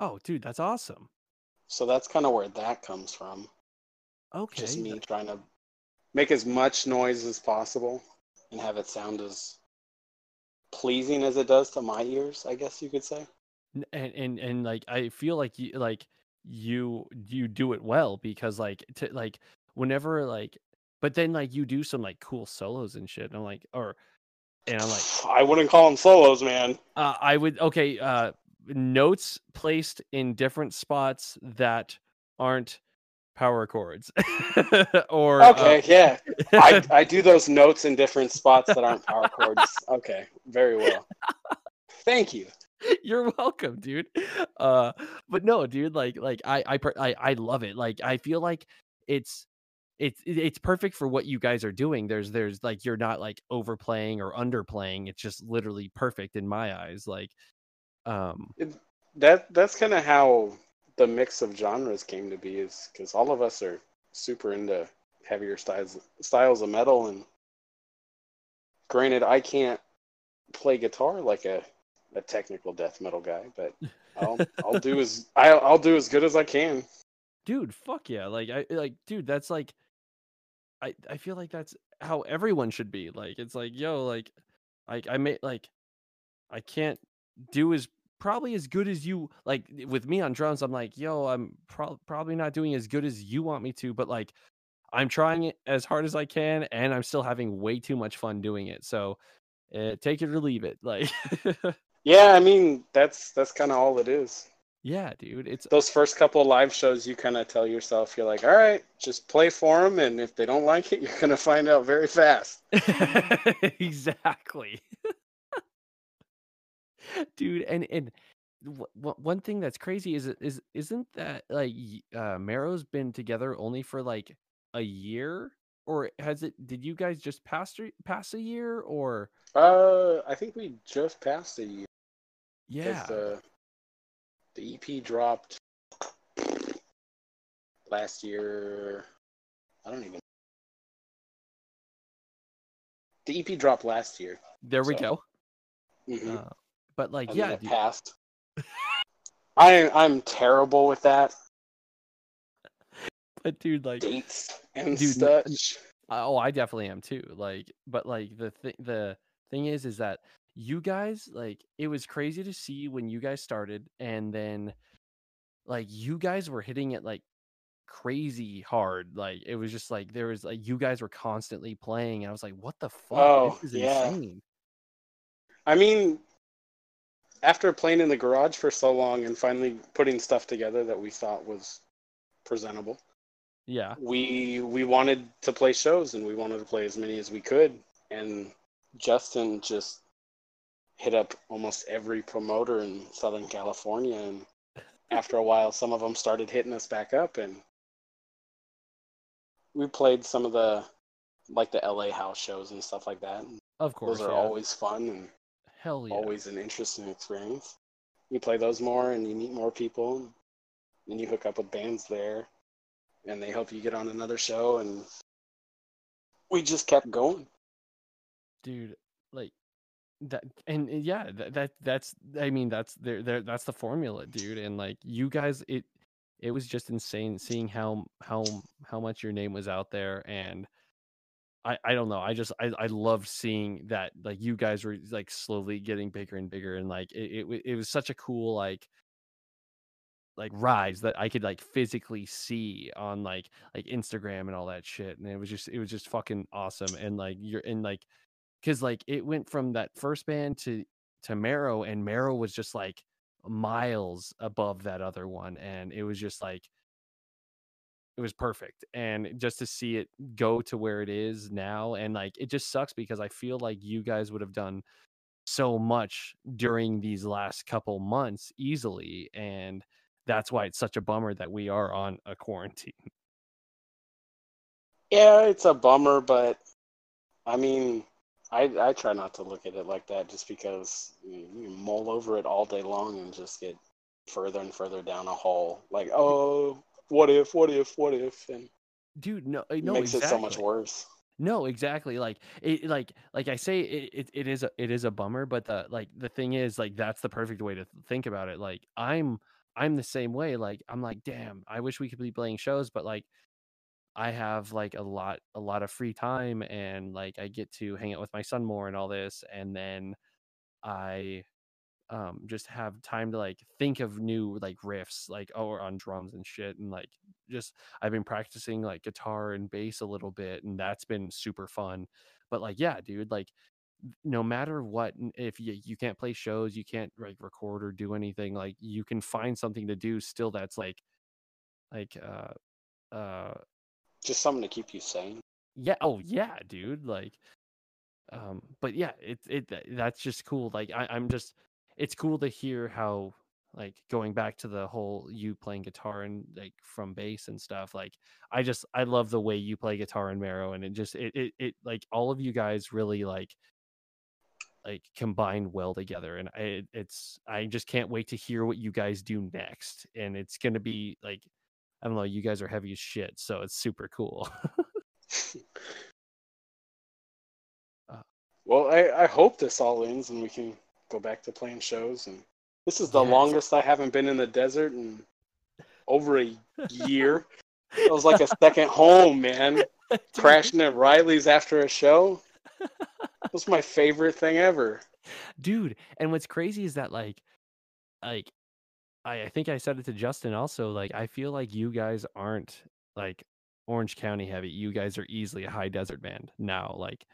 Oh, dude, that's awesome. so that's kind of where that comes from Okay. just me trying to make as much noise as possible and have it sound as pleasing as it does to my ears i guess you could say and and and like I feel like you like you you do it well because like to like whenever like but then like you do some like cool solos and shit. And I'm like or and I'm like i wouldn't call them solos man uh, I would okay uh notes placed in different spots that aren't power chords or uh, okay yeah I, I do those notes in different spots that aren't power chords. Okay, very well. Thank you. You're welcome, dude. Uh, but no, dude, like, like I, I, I, I love it. Like, I feel like it's, it's, it's perfect for what you guys are doing. There's, there's like, you're not like overplaying or underplaying. It's just literally perfect in my eyes. Like, um, That that's kind of how the mix of genres came to be, is because all of us are super into heavier styles styles of metal, and granted, I can't play guitar like a, a technical death metal guy, but I'll I'll do as I'll, I'll do as good as I can. dude, fuck yeah. Like, I, like, dude, that's like, I, I feel like that's how everyone should be. Like, it's like, yo, like, like I may like, I can't do as probably as good as you like with me on drums. I'm like, yo, I'm pro- probably not doing as good as you want me to, but like, I'm trying it as hard as I can, and I'm still having way too much fun doing it. So, uh, take it or leave it. Like, Yeah, I mean that's that's kind of all it is. yeah, dude, it's those first couple of live shows, you kind of tell yourself, you're like, all right, just play for them, and if they don't like it, you're gonna find out very fast. exactly dude and and wh- one thing that's crazy is is isn't that like uh marrow's been together only for like a year or has it did you guys just pass a- pass a year or Uh, I think we just passed a year yeah The, the EP dropped last year. I don't even. The EP dropped last year. there we so, go Mhm. uh, but like and yeah then it dude, passed. I I'm terrible with that but dude like dates and Dude, such. Oh, I definitely am too. Like, but like the thing, the thing is, is that you guys like it was crazy to see when you guys started, and then like you guys were hitting it like crazy hard. Like it was just like there was like you guys were constantly playing, and I was like, what the fuck? Oh, this is yeah. insane. I mean, after playing in the garage for so long and finally putting stuff together that we thought was presentable, Yeah, we we wanted to play shows and we wanted to play as many as we could. And Justin just hit up almost every promoter in Southern California, and after a while, some of them started hitting us back up, and we played some of the like the LA house shows and stuff like that. Of course, Those are yeah. always fun and hell yeah. always an interesting experience. You play those more and you meet more people and you hook up with bands there and they help you get on another show and we just kept going. dude like that and and yeah that, that that's i mean that's there there that's the formula dude and like you guys it it was just insane seeing how how how much your name was out there and i i don't know i just i i loved seeing that like you guys were like slowly getting bigger and bigger and like it it, it was such a cool like like rise that I could like physically see on like like Instagram and all that shit. And it was just it was just fucking awesome. And like you're in like because like it went from that first band to to Marrow, and Marrow was just like miles above that other one, and it was just like it was perfect. And just to see it go to where it is now, and like it just sucks because I feel like you guys would have done so much during these last couple months easily, and that's why it's such a bummer that we are on a quarantine. Yeah, it's a bummer, but I mean, I I try not to look at it like that just because you, you mull over it all day long and just get further and further down a hole. Like, oh, what if, what if, what if, and Dude, no, uh, it no, makes exactly. it so much worse. No, exactly. Like it, like like I say, it, it it is a it is a bummer, but the like the thing is, like that's the perfect way to think about it. Like I'm I'm the same way. Like I'm like, damn, I wish we could be playing shows, but like I have like a lot a lot of free time, and like I get to hang out with my son more and all this, and then I um just have time to like think of new like riffs like or on drums and shit and like just I've been practicing like guitar and bass a little bit and that's been super fun. But like yeah, dude, like no matter what if you, you can't play shows, you can't like record or do anything, like you can find something to do still that's like like uh uh Just something to keep you sane. yeah, oh yeah, dude, like um but yeah, it it that's just cool. Like I I'm just it's cool to hear how like going back to the whole you playing guitar and like from bass and stuff like i just i love the way you play guitar and marrow and it just it, it it like all of you guys really like like combine well together and I, it's i just can't wait to hear what you guys do next and it's gonna be like i don't know you guys are heavy as shit so it's super cool. Uh, well, I, I hope this all ends and we can go back to playing shows. And this is the longest I haven't been in the desert in over a year. It was like a second home, man. Crashing at Riley's after a show it was my favorite thing ever. dude and what's crazy is that like like I, I think i said it to justin also like i feel like you guys aren't like orange county heavy you guys are easily a high desert band now like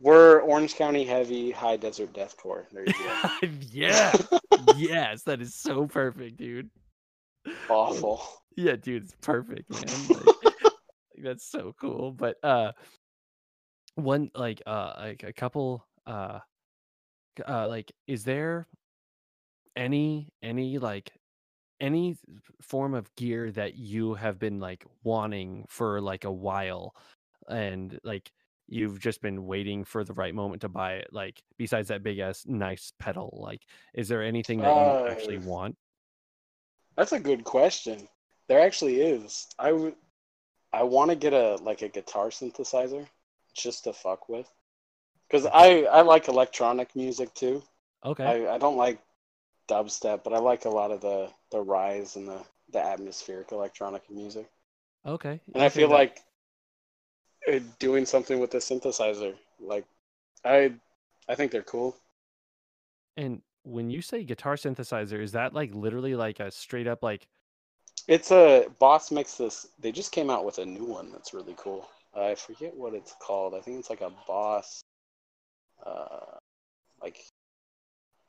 We're Orange County heavy, high desert deathcore. There you go. yeah yes that is so perfect dude Awful. yeah dude it's perfect man like, like, that's so cool but uh one like uh like a couple uh uh like is there any any like any form of gear that you have been like wanting for like a while and like you've just been waiting for the right moment to buy it like besides that big ass nice pedal like is there anything that you actually Uh, want That's a good question. There actually is. I would. I want to get a like a guitar synthesizer, just to fuck with, because I I like electronic music too. okay I, I don't like dubstep, but I like a lot of the the rise and the the atmospheric electronic music. okay And I feel that- like uh, doing something with the synthesizer, like I I think they're cool. And when you say guitar synthesizer, is that like literally like a straight up like It's a Boss makes this. They just came out with a new one that's really cool. I forget what it's called. I think it's like a Boss, uh, like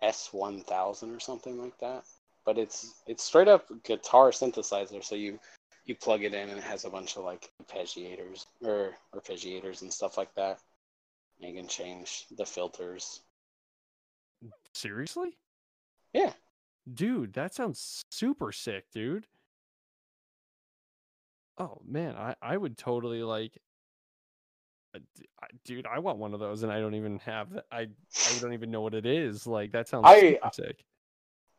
S one thousand or something like that. But it's it's straight up guitar synthesizer. So you you plug it in and it has a bunch of like arpeggiators or arpeggiators and stuff like that. And you can change the filters. seriously? Yeah. Dude, that sounds super sick, dude. Oh man, I I would totally like uh, dude, I want one of those and I don't even have that. I I don't even know what it is. Like that sounds I- sick.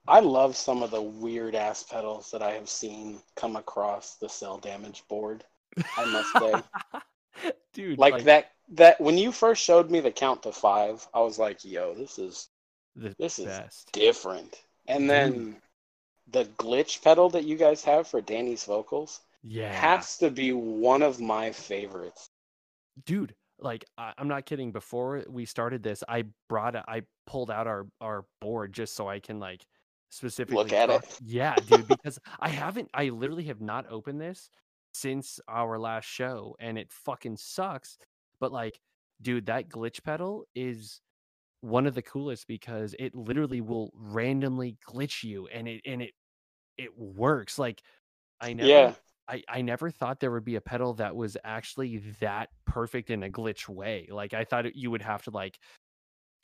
I love some of the weird ass pedals that I have seen come across the cell damage board. I must say. dude, like, that that when you first showed me the count to five, I was like, yo, this is this is different. And then the glitch pedal that you guys have for Danny's vocals Yeah. has to be one of my favorites. dude like I, i'm not kidding before we started this i brought a, i pulled out our our board just so i can like specifically at it. yeah dude because i haven't i literally have not opened this since our last show and it fucking sucks but like dude that glitch pedal is one of the coolest because it literally will randomly glitch you and it and it it works like i never Yeah. I, I never thought there would be a pedal that was actually that perfect in a glitch way. Like I thought you would have to like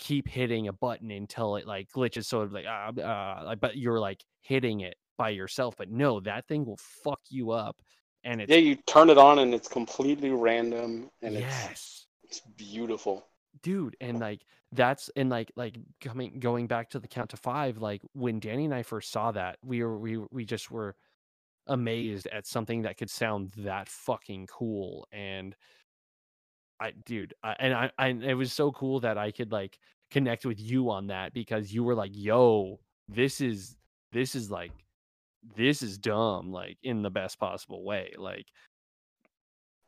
keep hitting a button until it like glitches. So it's like, ah, uh, but you're like hitting it by yourself. But no, that thing will fuck you up. And it's Yeah, you turn it on and it's completely random and it's yes, it's beautiful. dude. And like that's and like like coming going back to the count to five. Like when Danny and I first saw that, we were we we just were amazed at something that could sound that fucking cool and I dude I, and I, I it was so cool that I could like connect with you on that because you were like yo this is this is like this is dumb like in the best possible way like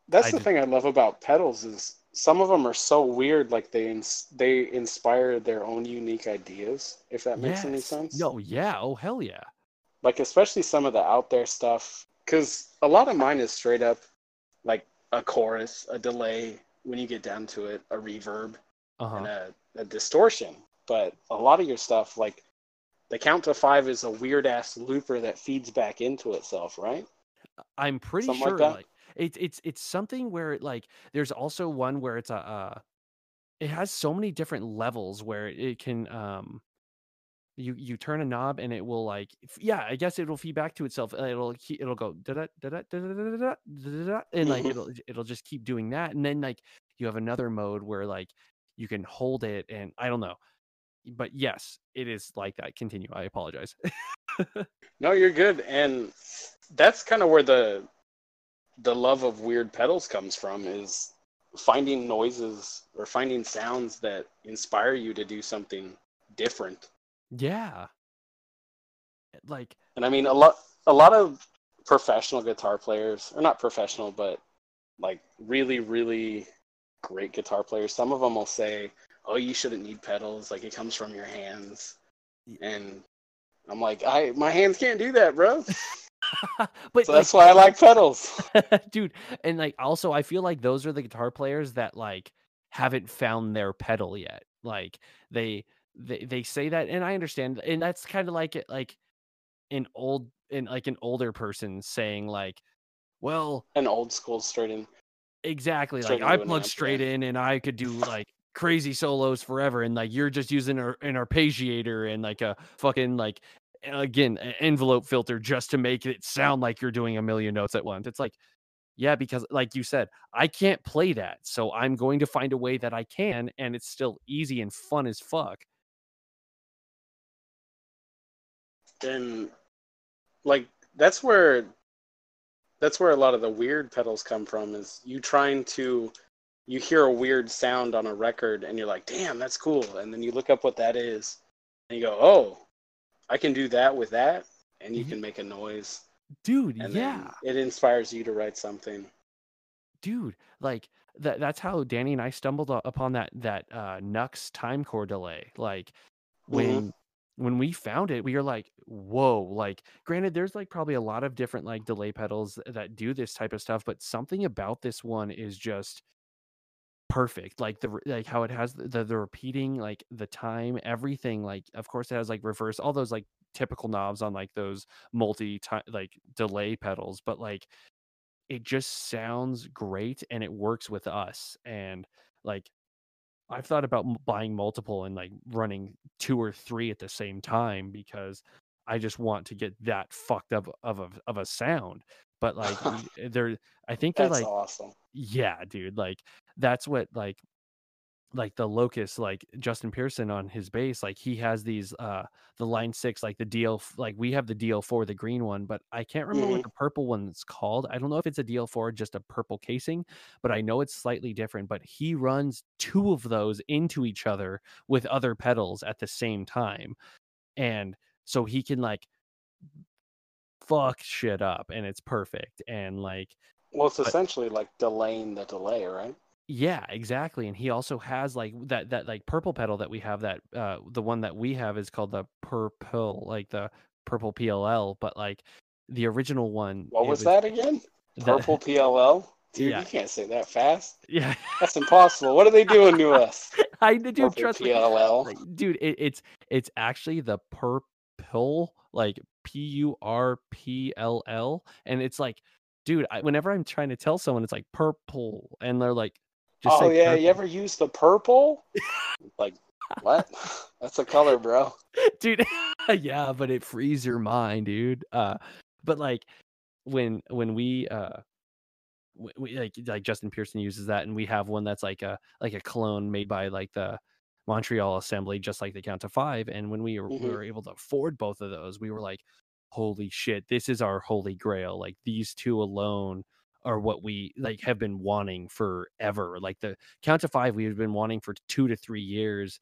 That's I the just- thing I love about pedals is some of them are so weird like they ins- they inspire their own unique ideas if that makes any sense. no yeah oh hell yeah like especially some of the out there stuff because a lot of mine is straight up like a chorus a delay when you get down to it a reverb uh-huh. and a, a distortion. But a lot of your stuff like the count to five is a weird ass looper that feeds back into itself right? I'm pretty Something sure that? like it's it's it's something where it like there's also one where it's a uh it has so many different levels where it can um you you turn a knob and it will like yeah i guess it'll feed back to itself it'll it'll go da-da, da-da, da-da, and like it'll it'll just keep doing that and then like you have another mode where like you can hold it and i don't know but yes it is like that continue i apologize no you're good and that's kind of where the the love of weird pedals comes from is finding noises or finding sounds that inspire you to do something different yeah eh, like And I mean, a lot, a lot of professional guitar players, or not professional, but like really, really great guitar players. Some of them will say, "Oh, you shouldn't need pedals. Like it comes from your hands." And I'm like, I my hands can't do that, bro. but So like, that's why I like pedals. dude and like also i feel like those are the guitar players that like haven't found their pedal yet like they they, they say that and i understand and that's kind of like it like an old in like an older person saying like well An old school straight in. exactly Straight like i into an plug straight in and i could do like crazy solos forever and like you're just using ar- an arpeggiator and like a fucking like again an envelope filter just to make it sound like you're doing a million notes at once it's like yeah because like you said i can't play that so i'm going to find a way that i can and it's still easy and fun as fuck And like that's where that's where a lot of the weird pedals come from is you trying to you hear a weird sound on a record and you're like damn that's cool. And then you look up what that is and you go oh i can do that with that and you Ye- can make a noise. Dude and yeah. it inspires you to write something. Dude like that that's how danny and i stumbled upon that that uh nux time core delay. Like when when we found it we were like whoa like granted there's like probably a lot of different like delay pedals that do this type of stuff but something about this one is just perfect like the like how it has the, the repeating like the time everything like of course it has like reverse all those like typical knobs on like those multi time like delay pedals but like it just sounds great and it works with us and like i've thought about buying multiple and like running two or three at the same time because i just want to get that fucked up of a, of a sound but like eh, they're I think they're That's like awesome. yeah, dude, like that's what like like the locust like justin pearson on his bass like he has these uh the line six like the dl f- like we have the dl4 the green one but i can't remember what Mhm. the purple one's called i don't know if it's a dl4 just a purple casing but i know it's slightly different but he runs two of those into each other with other pedals at the same time and so he can like fuck shit up and it's perfect and like Well, it's But- essentially like delaying the delay, right? Yeah, exactly. And he also has like that that like purple pedal that we have that uh the one that we have is called the purple like the purple PLL, but like the original one What it was, that again? the- Purple PLL? Dude, Yeah. you can't say that fast. Yeah. That's impossible. what are they doing to us? I Purple trust me. PLL. Like, dude, it, it's it's actually the purple like P U R P L L and it's like dude, I, whenever I'm trying to tell someone it's like purple and they're like just oh yeah, you ever use the purple? like what? That's a color, bro. dude yeah but it frees your mind dude uh but like when when we uh we, like like justin pearson uses that and we have one that's like a like a clone made by like the montreal assembly just like the count to five and when we were, we Mhm. were able to afford both of those we were like holy shit this is our holy grail like these two alone are what we like have been wanting forever like the count to five we've been wanting for two to three years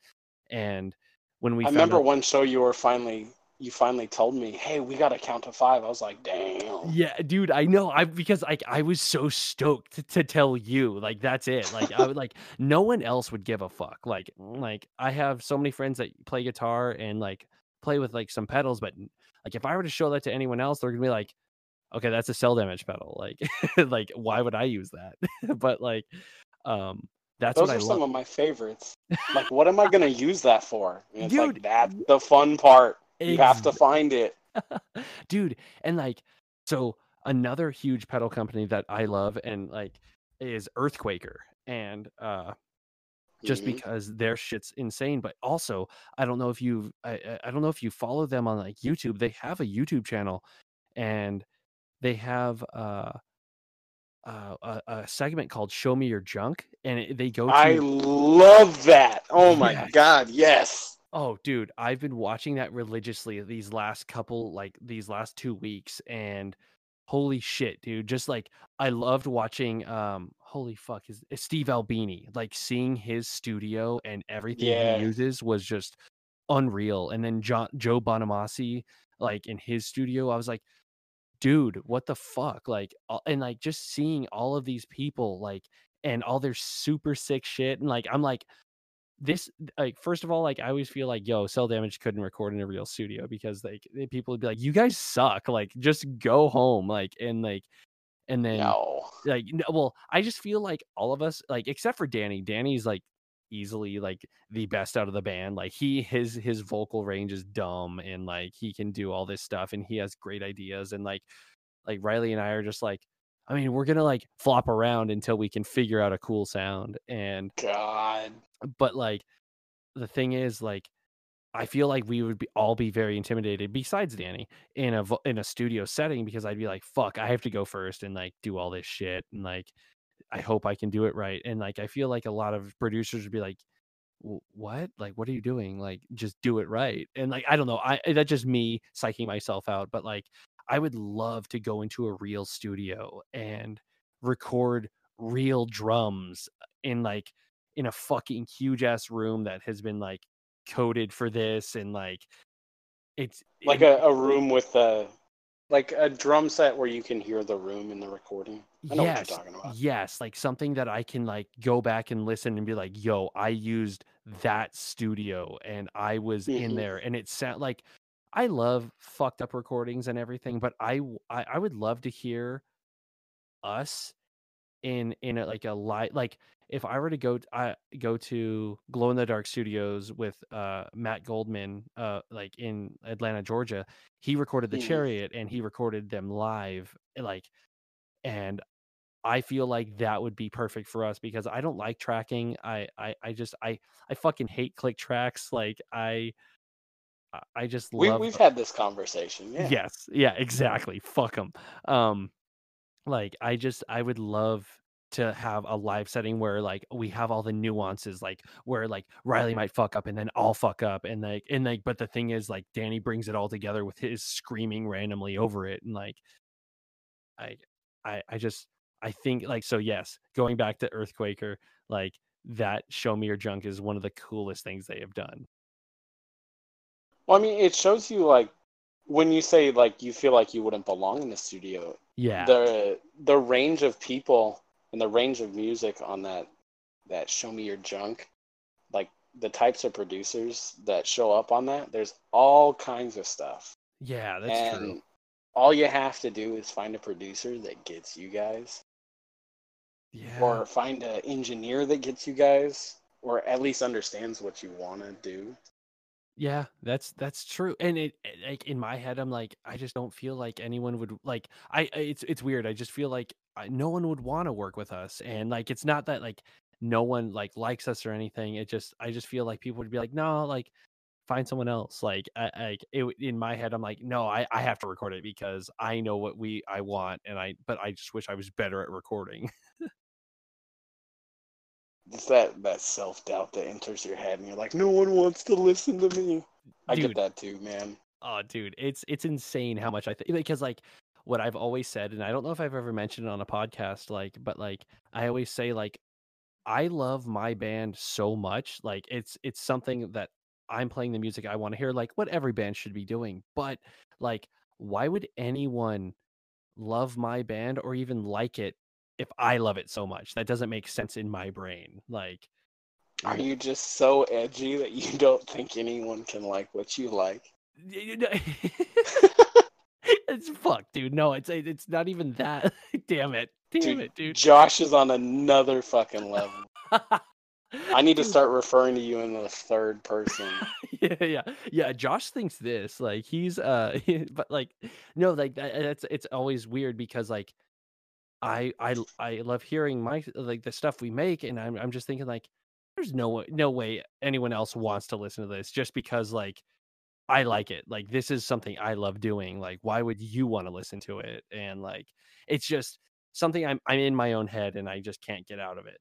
and when we I remember out- one show you were finally you finally told me, "Hey, we got to count to five. I was like, "Damn." Yeah, dude, I know. I because like I was so stoked to, to tell you, like that's it. Like I would like no one else would give a fuck. Like like I have so many friends that play guitar and like play with like some pedals, but like if I were to show that to anyone else, they're gonna be like, okay, that's a cell damage pedal. Like like why would I use that? but like um that's Those are some love. of my favorites. Like, what am I gonna use that for? And it's Dude, like that's the fun part. You have to find it. dude and like so another huge pedal company that i love and like is earthquaker and uh just Mhm. because their shit's insane but also i don't know if you I- I don't know if you follow them on like youtube they have a youtube channel and they have uh uh, a, a segment called "Show Me Your Junk," and it, they go to. I love that. Oh my Yes. god, yes. Oh, dude, I've been watching that religiously these last couple, like these last two weeks, and holy shit, dude! Just like I loved watching. Um, holy fuck, is is Steve Albini? Like seeing his studio and everything Yeah. he uses was just unreal. And then John, Joe Bonamassa, like in his studio, I was like, dude, what the fuck? Like, and like just seeing all of these people, like, and all their super sick shit, and like, I'm like this like first of all like i always feel like yo cell damage couldn't record in a real studio because like people would be like you guys suck like just go home like and like and then No. like no, well i just feel like all of us like except for danny danny's like easily like the best out of the band like he his his vocal range is dumb and like he can do all this stuff and he has great ideas and like like riley and i are just like i mean we're gonna like flop around until we can figure out a cool sound and God. but like the thing is like I feel like we would be all be very intimidated besides Danny in a in a studio setting because I'd be like fuck I have to go first and like do all this shit and like I hope I can do it right and like I feel like a lot of producers would be like what like what are you doing like just do it right and like I don't know I that's just me psyching myself out but like I would love to go into a real studio and record real drums in like in a fucking huge ass room that has been like coded for this and like it's Like it- a, a room with a like a drum set where you can hear the room in the recording. I yes what you're talking about. yes like something that i can like go back and listen and be like yo i used that studio and i was in Mhm. there and it sound like i love fucked up recordings and everything but I I would love to hear us in in a, like a light like if i were to go I go to glow in the dark studios with uh matt goldman uh like in atlanta georgia he recorded the Mhm. chariot and he recorded them live like and i feel like that would be perfect for us because i don't like tracking i i, I just i i fucking hate click tracks like i I- just We love we've had this conversation. Yeah. Yes. Yeah, exactly. Fuck them. Um like I just I would love to have a live setting where like we have all the nuances like where like Riley might fuck up and then I'll fuck up and like and like but the thing is like Danny brings it all together with his screaming randomly over it and like I I I just I think like so yes going back to Earthquaker like that show me your junk is one of the coolest things they have done Well, I mean, it shows you like when you say like you feel like you wouldn't belong in the studio. yeah The the range of people and the range of music on that that show me your junk, like the types of producers that show up on that. There's all kinds of stuff, yeah that's and true all you have to do is find a producer that gets you guys, yeah or find an engineer that gets you guys, or at least understands what you want to do. Yeah, that's that's true. And it it- like in my head, I'm like, I just don't feel like anyone would like. I I- it's it's weird. I just feel like I, no one would want to work with us, and like it's not that like no one like likes us or anything. It just I just feel like people would be like, no, like find someone else. Like I like it in my head, I'm like, no, I I have to record it because I know what we I want, and I but I just wish I was better at recording. It's that that self doubt that enters your head, and you're like, no one wants to listen to me. I Dude, get that too, man. Oh, dude, it's it's insane how much I think because like what I've always said, and I don't know if I've ever mentioned it on a podcast, like, but like I always say, like, I love my band so much, like it's it's something that I'm playing the music I want to hear, like what every band should be doing. But like, why would anyone love my band or even like it if I love it so much? That doesn't make sense in my brain. Like, Are you just so edgy that you don't think anyone can like what you like? it's fuck, dude. No, it's it's not even that. Damn it, damn Dude, it, dude. Josh is on another fucking level. I need to start referring to you in the third person. Yeah, yeah, yeah. Josh thinks this like he's uh, but like no, like that, that's it's always weird because like I I I love hearing my like the stuff we make, and I'm I'm just thinking like there's no way no way anyone else wants to listen to this just because like I like it. Like this is something I love doing. Like why would you want to listen to it? And like it's just something I'm I'm in my own head and I just can't get out of it.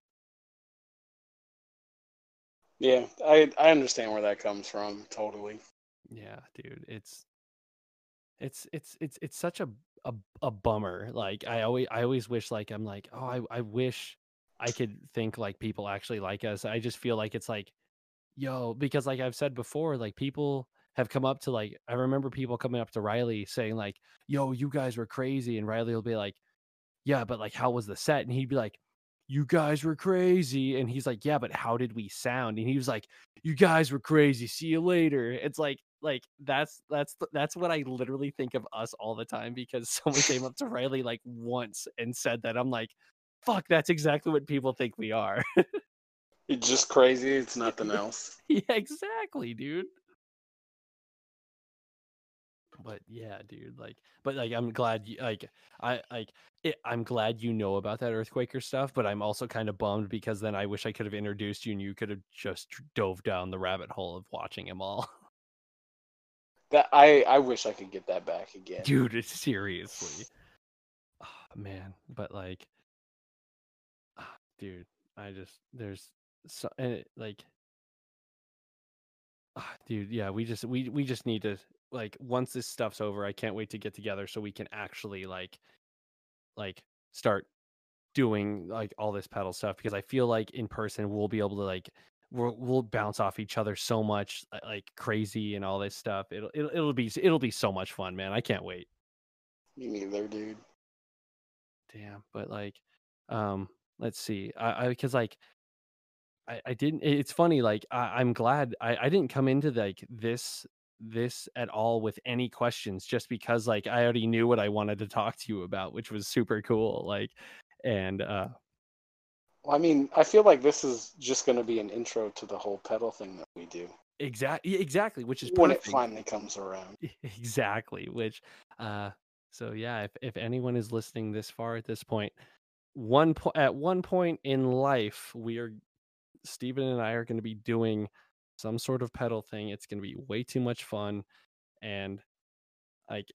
Yeah, I I understand where that comes from. Totally. Yeah, dude, it's it's it's it's it's such a a, a bummer. Like I always I always wish like I'm like, oh, I I wish I could think like people actually like us. I just feel like it's like, yo, because like I've said before, like people have come up to like I remember people coming up to Riley saying like, yo, you guys were crazy, and Riley will be like, yeah, but like how was the set? And he'd be like, you guys were crazy. And he's like, yeah, but how did we sound? And he was like, you guys were crazy. See you later. It's like, like that's that's that's what I literally think of us all the time because someone came up to Riley like once and said that. I'm like, fuck, that's exactly what people think we are. You're just crazy. It's nothing else. yeah, exactly, dude. But yeah, dude, like, but like, I'm glad you like, I like, it, I'm glad you know about that Earthquaker stuff. But I'm also kind of bummed because then I wish I could have introduced you and you could have just dove down the rabbit hole of watching them all, That I I wish I could get that back again. dude. Seriously, oh, man. But like, ah, dude, I just there's so and it, like Ah, dude yeah we just we we just need to like once this stuff's over i can't wait to get together so we can actually like like start doing like all this pedal stuff because i feel like in person we'll be able to like we'll, we'll bounce off each other so much like crazy and all this stuff it'll, it'll it'll be it'll be so much fun man i can't wait Me neither, dude. damn but like um let's see i i because like I, I didn't it's funny like I, i'm glad I, I didn't come into like this this at all with any questions just because like i already knew what i wanted to talk to you about which was super cool like and uh Well, I mean, I feel like this is just going to be an intro to the whole pedal thing that we do. Exactly exactly which is when it finally comes around. exactly which uh so yeah if, if anyone is listening this far at this point one po- at one point in life we are Stephen and I are going to be doing some sort of pedal thing. It's going to be way too much fun and like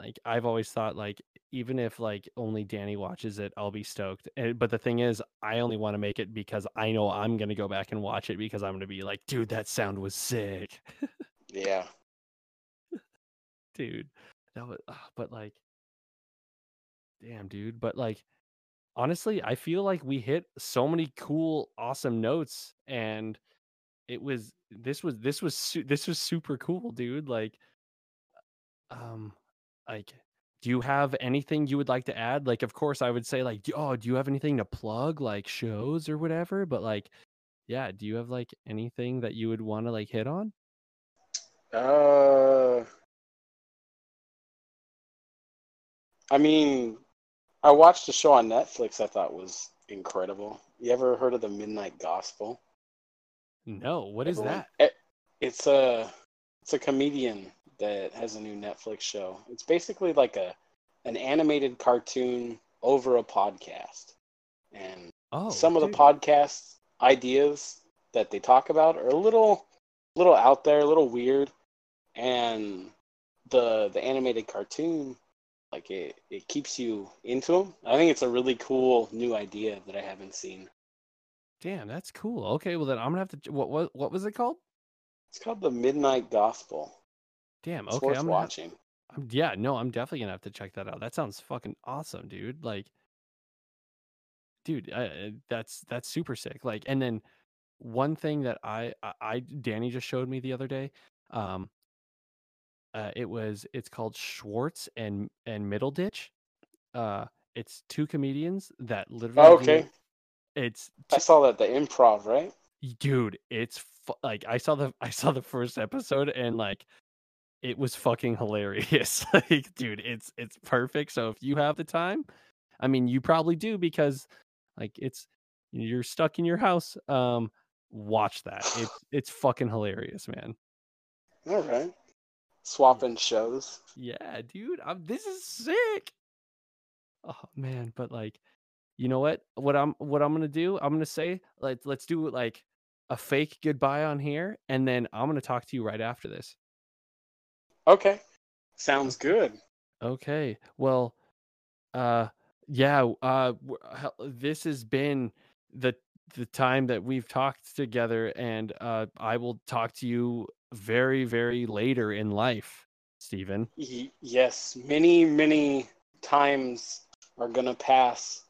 like I've always thought like even if like only Danny watches it, I'll be stoked. And, but the thing is, I only want to make it because I know I'm gonna go back and watch it because I'm gonna be like, dude, that sound was sick, Yeah. dude. That was, ah, but like, damn, dude. But like, honestly, I feel like we hit so many cool, awesome notes, and it was this was this was su- this was super cool, dude. Like, um, like do you have anything you would like to add like of course i would say like oh do you have anything to plug like shows or whatever but like yeah do you have like anything that you would want to like hit on Uh, I mean, I watched a show on Netflix I thought was incredible. You ever heard of the Midnight Gospel? no what is Everyone- that it- It's a it's a comedian that has a new Netflix show. It's basically like a an animated cartoon over a podcast. And oh some of the podcast ideas that they talk about are a little little out there, a little weird. And the the animated cartoon like it, it keeps you into them. I think it's a really cool new idea that I haven't seen. damn that's cool okay well then i'm gonna have to what what, what was it called It's called the Midnight Gospel. Damn It's okay i'm gonna watching. I'm, yeah no i'm definitely gonna have to check that out that sounds fucking awesome dude like dude I, that's that's super sick like and then one thing that I, I i danny just showed me the other day um uh it was it's called schwartz and and Middleditch uh it's two comedians that literally Oh, do- okay. it's I saw that the improv, right? dude it's fu- like i saw the i saw the first episode and like it was fucking hilarious. Like dude it's it's perfect. So if you have the time i mean you probably do because like it's you're stuck in your house um watch that. It's it's fucking hilarious man. All right. Swapping shows. yeah dude I'm, this is sick. Oh man but like you know what? What i'm what i'm gonna do i'm gonna say like let's do like a fake goodbye on here and then i'm gonna talk to you right after this Okay. Sounds good. okay well uh yeah uh this has been the the time that we've talked together and uh i will talk to you very very later in life stephen yes, many, many times are going to pass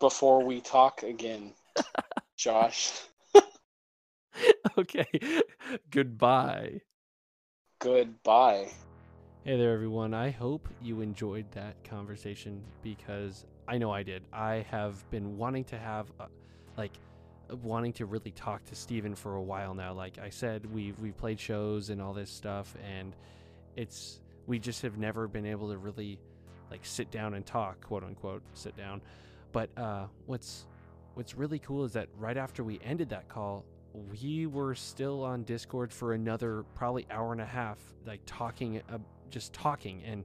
before we talk again, Josh. okay goodbye Goodbye. Hey there, everyone. I hope you enjoyed that conversation because I know I did. I have been wanting to have, uh, like, wanting to really talk to Steven for a while now. Like I said, we've we've played shows and all this stuff, and it's we just have never been able to really like sit down and talk, quote unquote, sit down. But uh, what's what's really cool is that right after we ended that call, we were still on Discord for another probably hour and a half, like talking, uh, just talking, and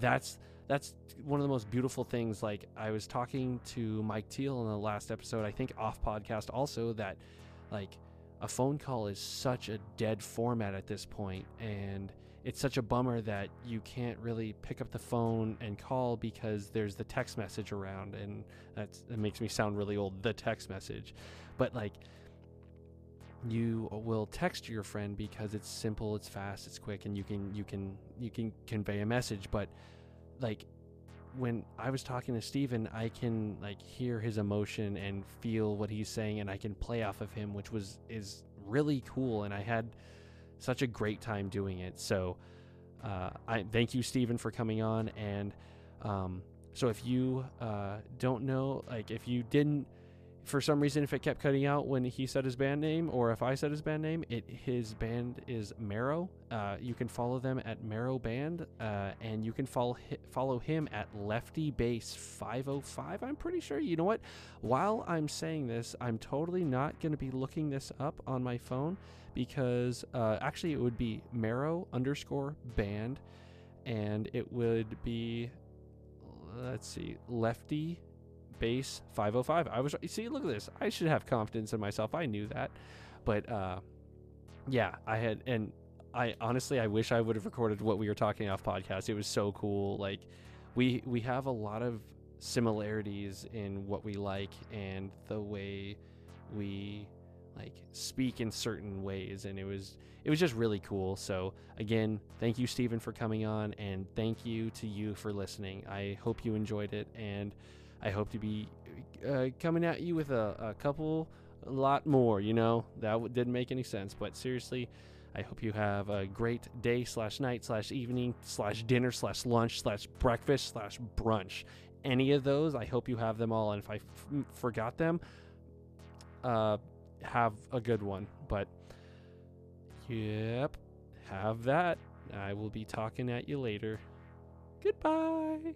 that's that's one of the most beautiful things. Like I was talking to Mike Teal in the last episode, I think off podcast also that like a phone call is such a dead format at this point, and it's such a bummer that you can't really pick up the phone and call because there's the text message around, and that's that makes me sound really old. The text message, but like you will text your friend because it's simple it's fast it's quick and you can you can you can convey a message. But like when i was talking to steven i can like hear his emotion and feel what he's saying and i can play off of him which was is really cool and i had such a great time doing it. So uh, i thank you steven for coming on and um, so if you uh, don't know like if you didn't for some reason if it kept cutting out when he said his band name or if I said his band name, it his band is Marrow. Uh, you can follow them at Marrow Band, uh, and you can follow follow him at Lefty Bass 505. I'm pretty sure. You know what? While I'm saying this, I'm totally not going to be looking this up on my phone because uh, actually it would be Marrow underscore band, and it would be let's see, Lefty Bass 505 i was see look at this. I should have confidence in myself. I knew that. But uh yeah i had and i honestly i wish i would have recorded what we were talking off podcast. It was so cool. Like we we have a lot of similarities in what we like and the way we like speak in certain ways. And it was it was just really cool. So again thank you stephen for coming on. And thank you to you for listening. I hope you enjoyed it. And i hope to be uh, coming at you with a, a couple a lot more you know that w- didn't make any sense but seriously i hope you have a great day slash night slash evening slash dinner slash lunch slash breakfast slash brunch any of those i hope you have them all and if i f- forgot them uh have a good one. But yep, have that. I will be talking at you later. Goodbye.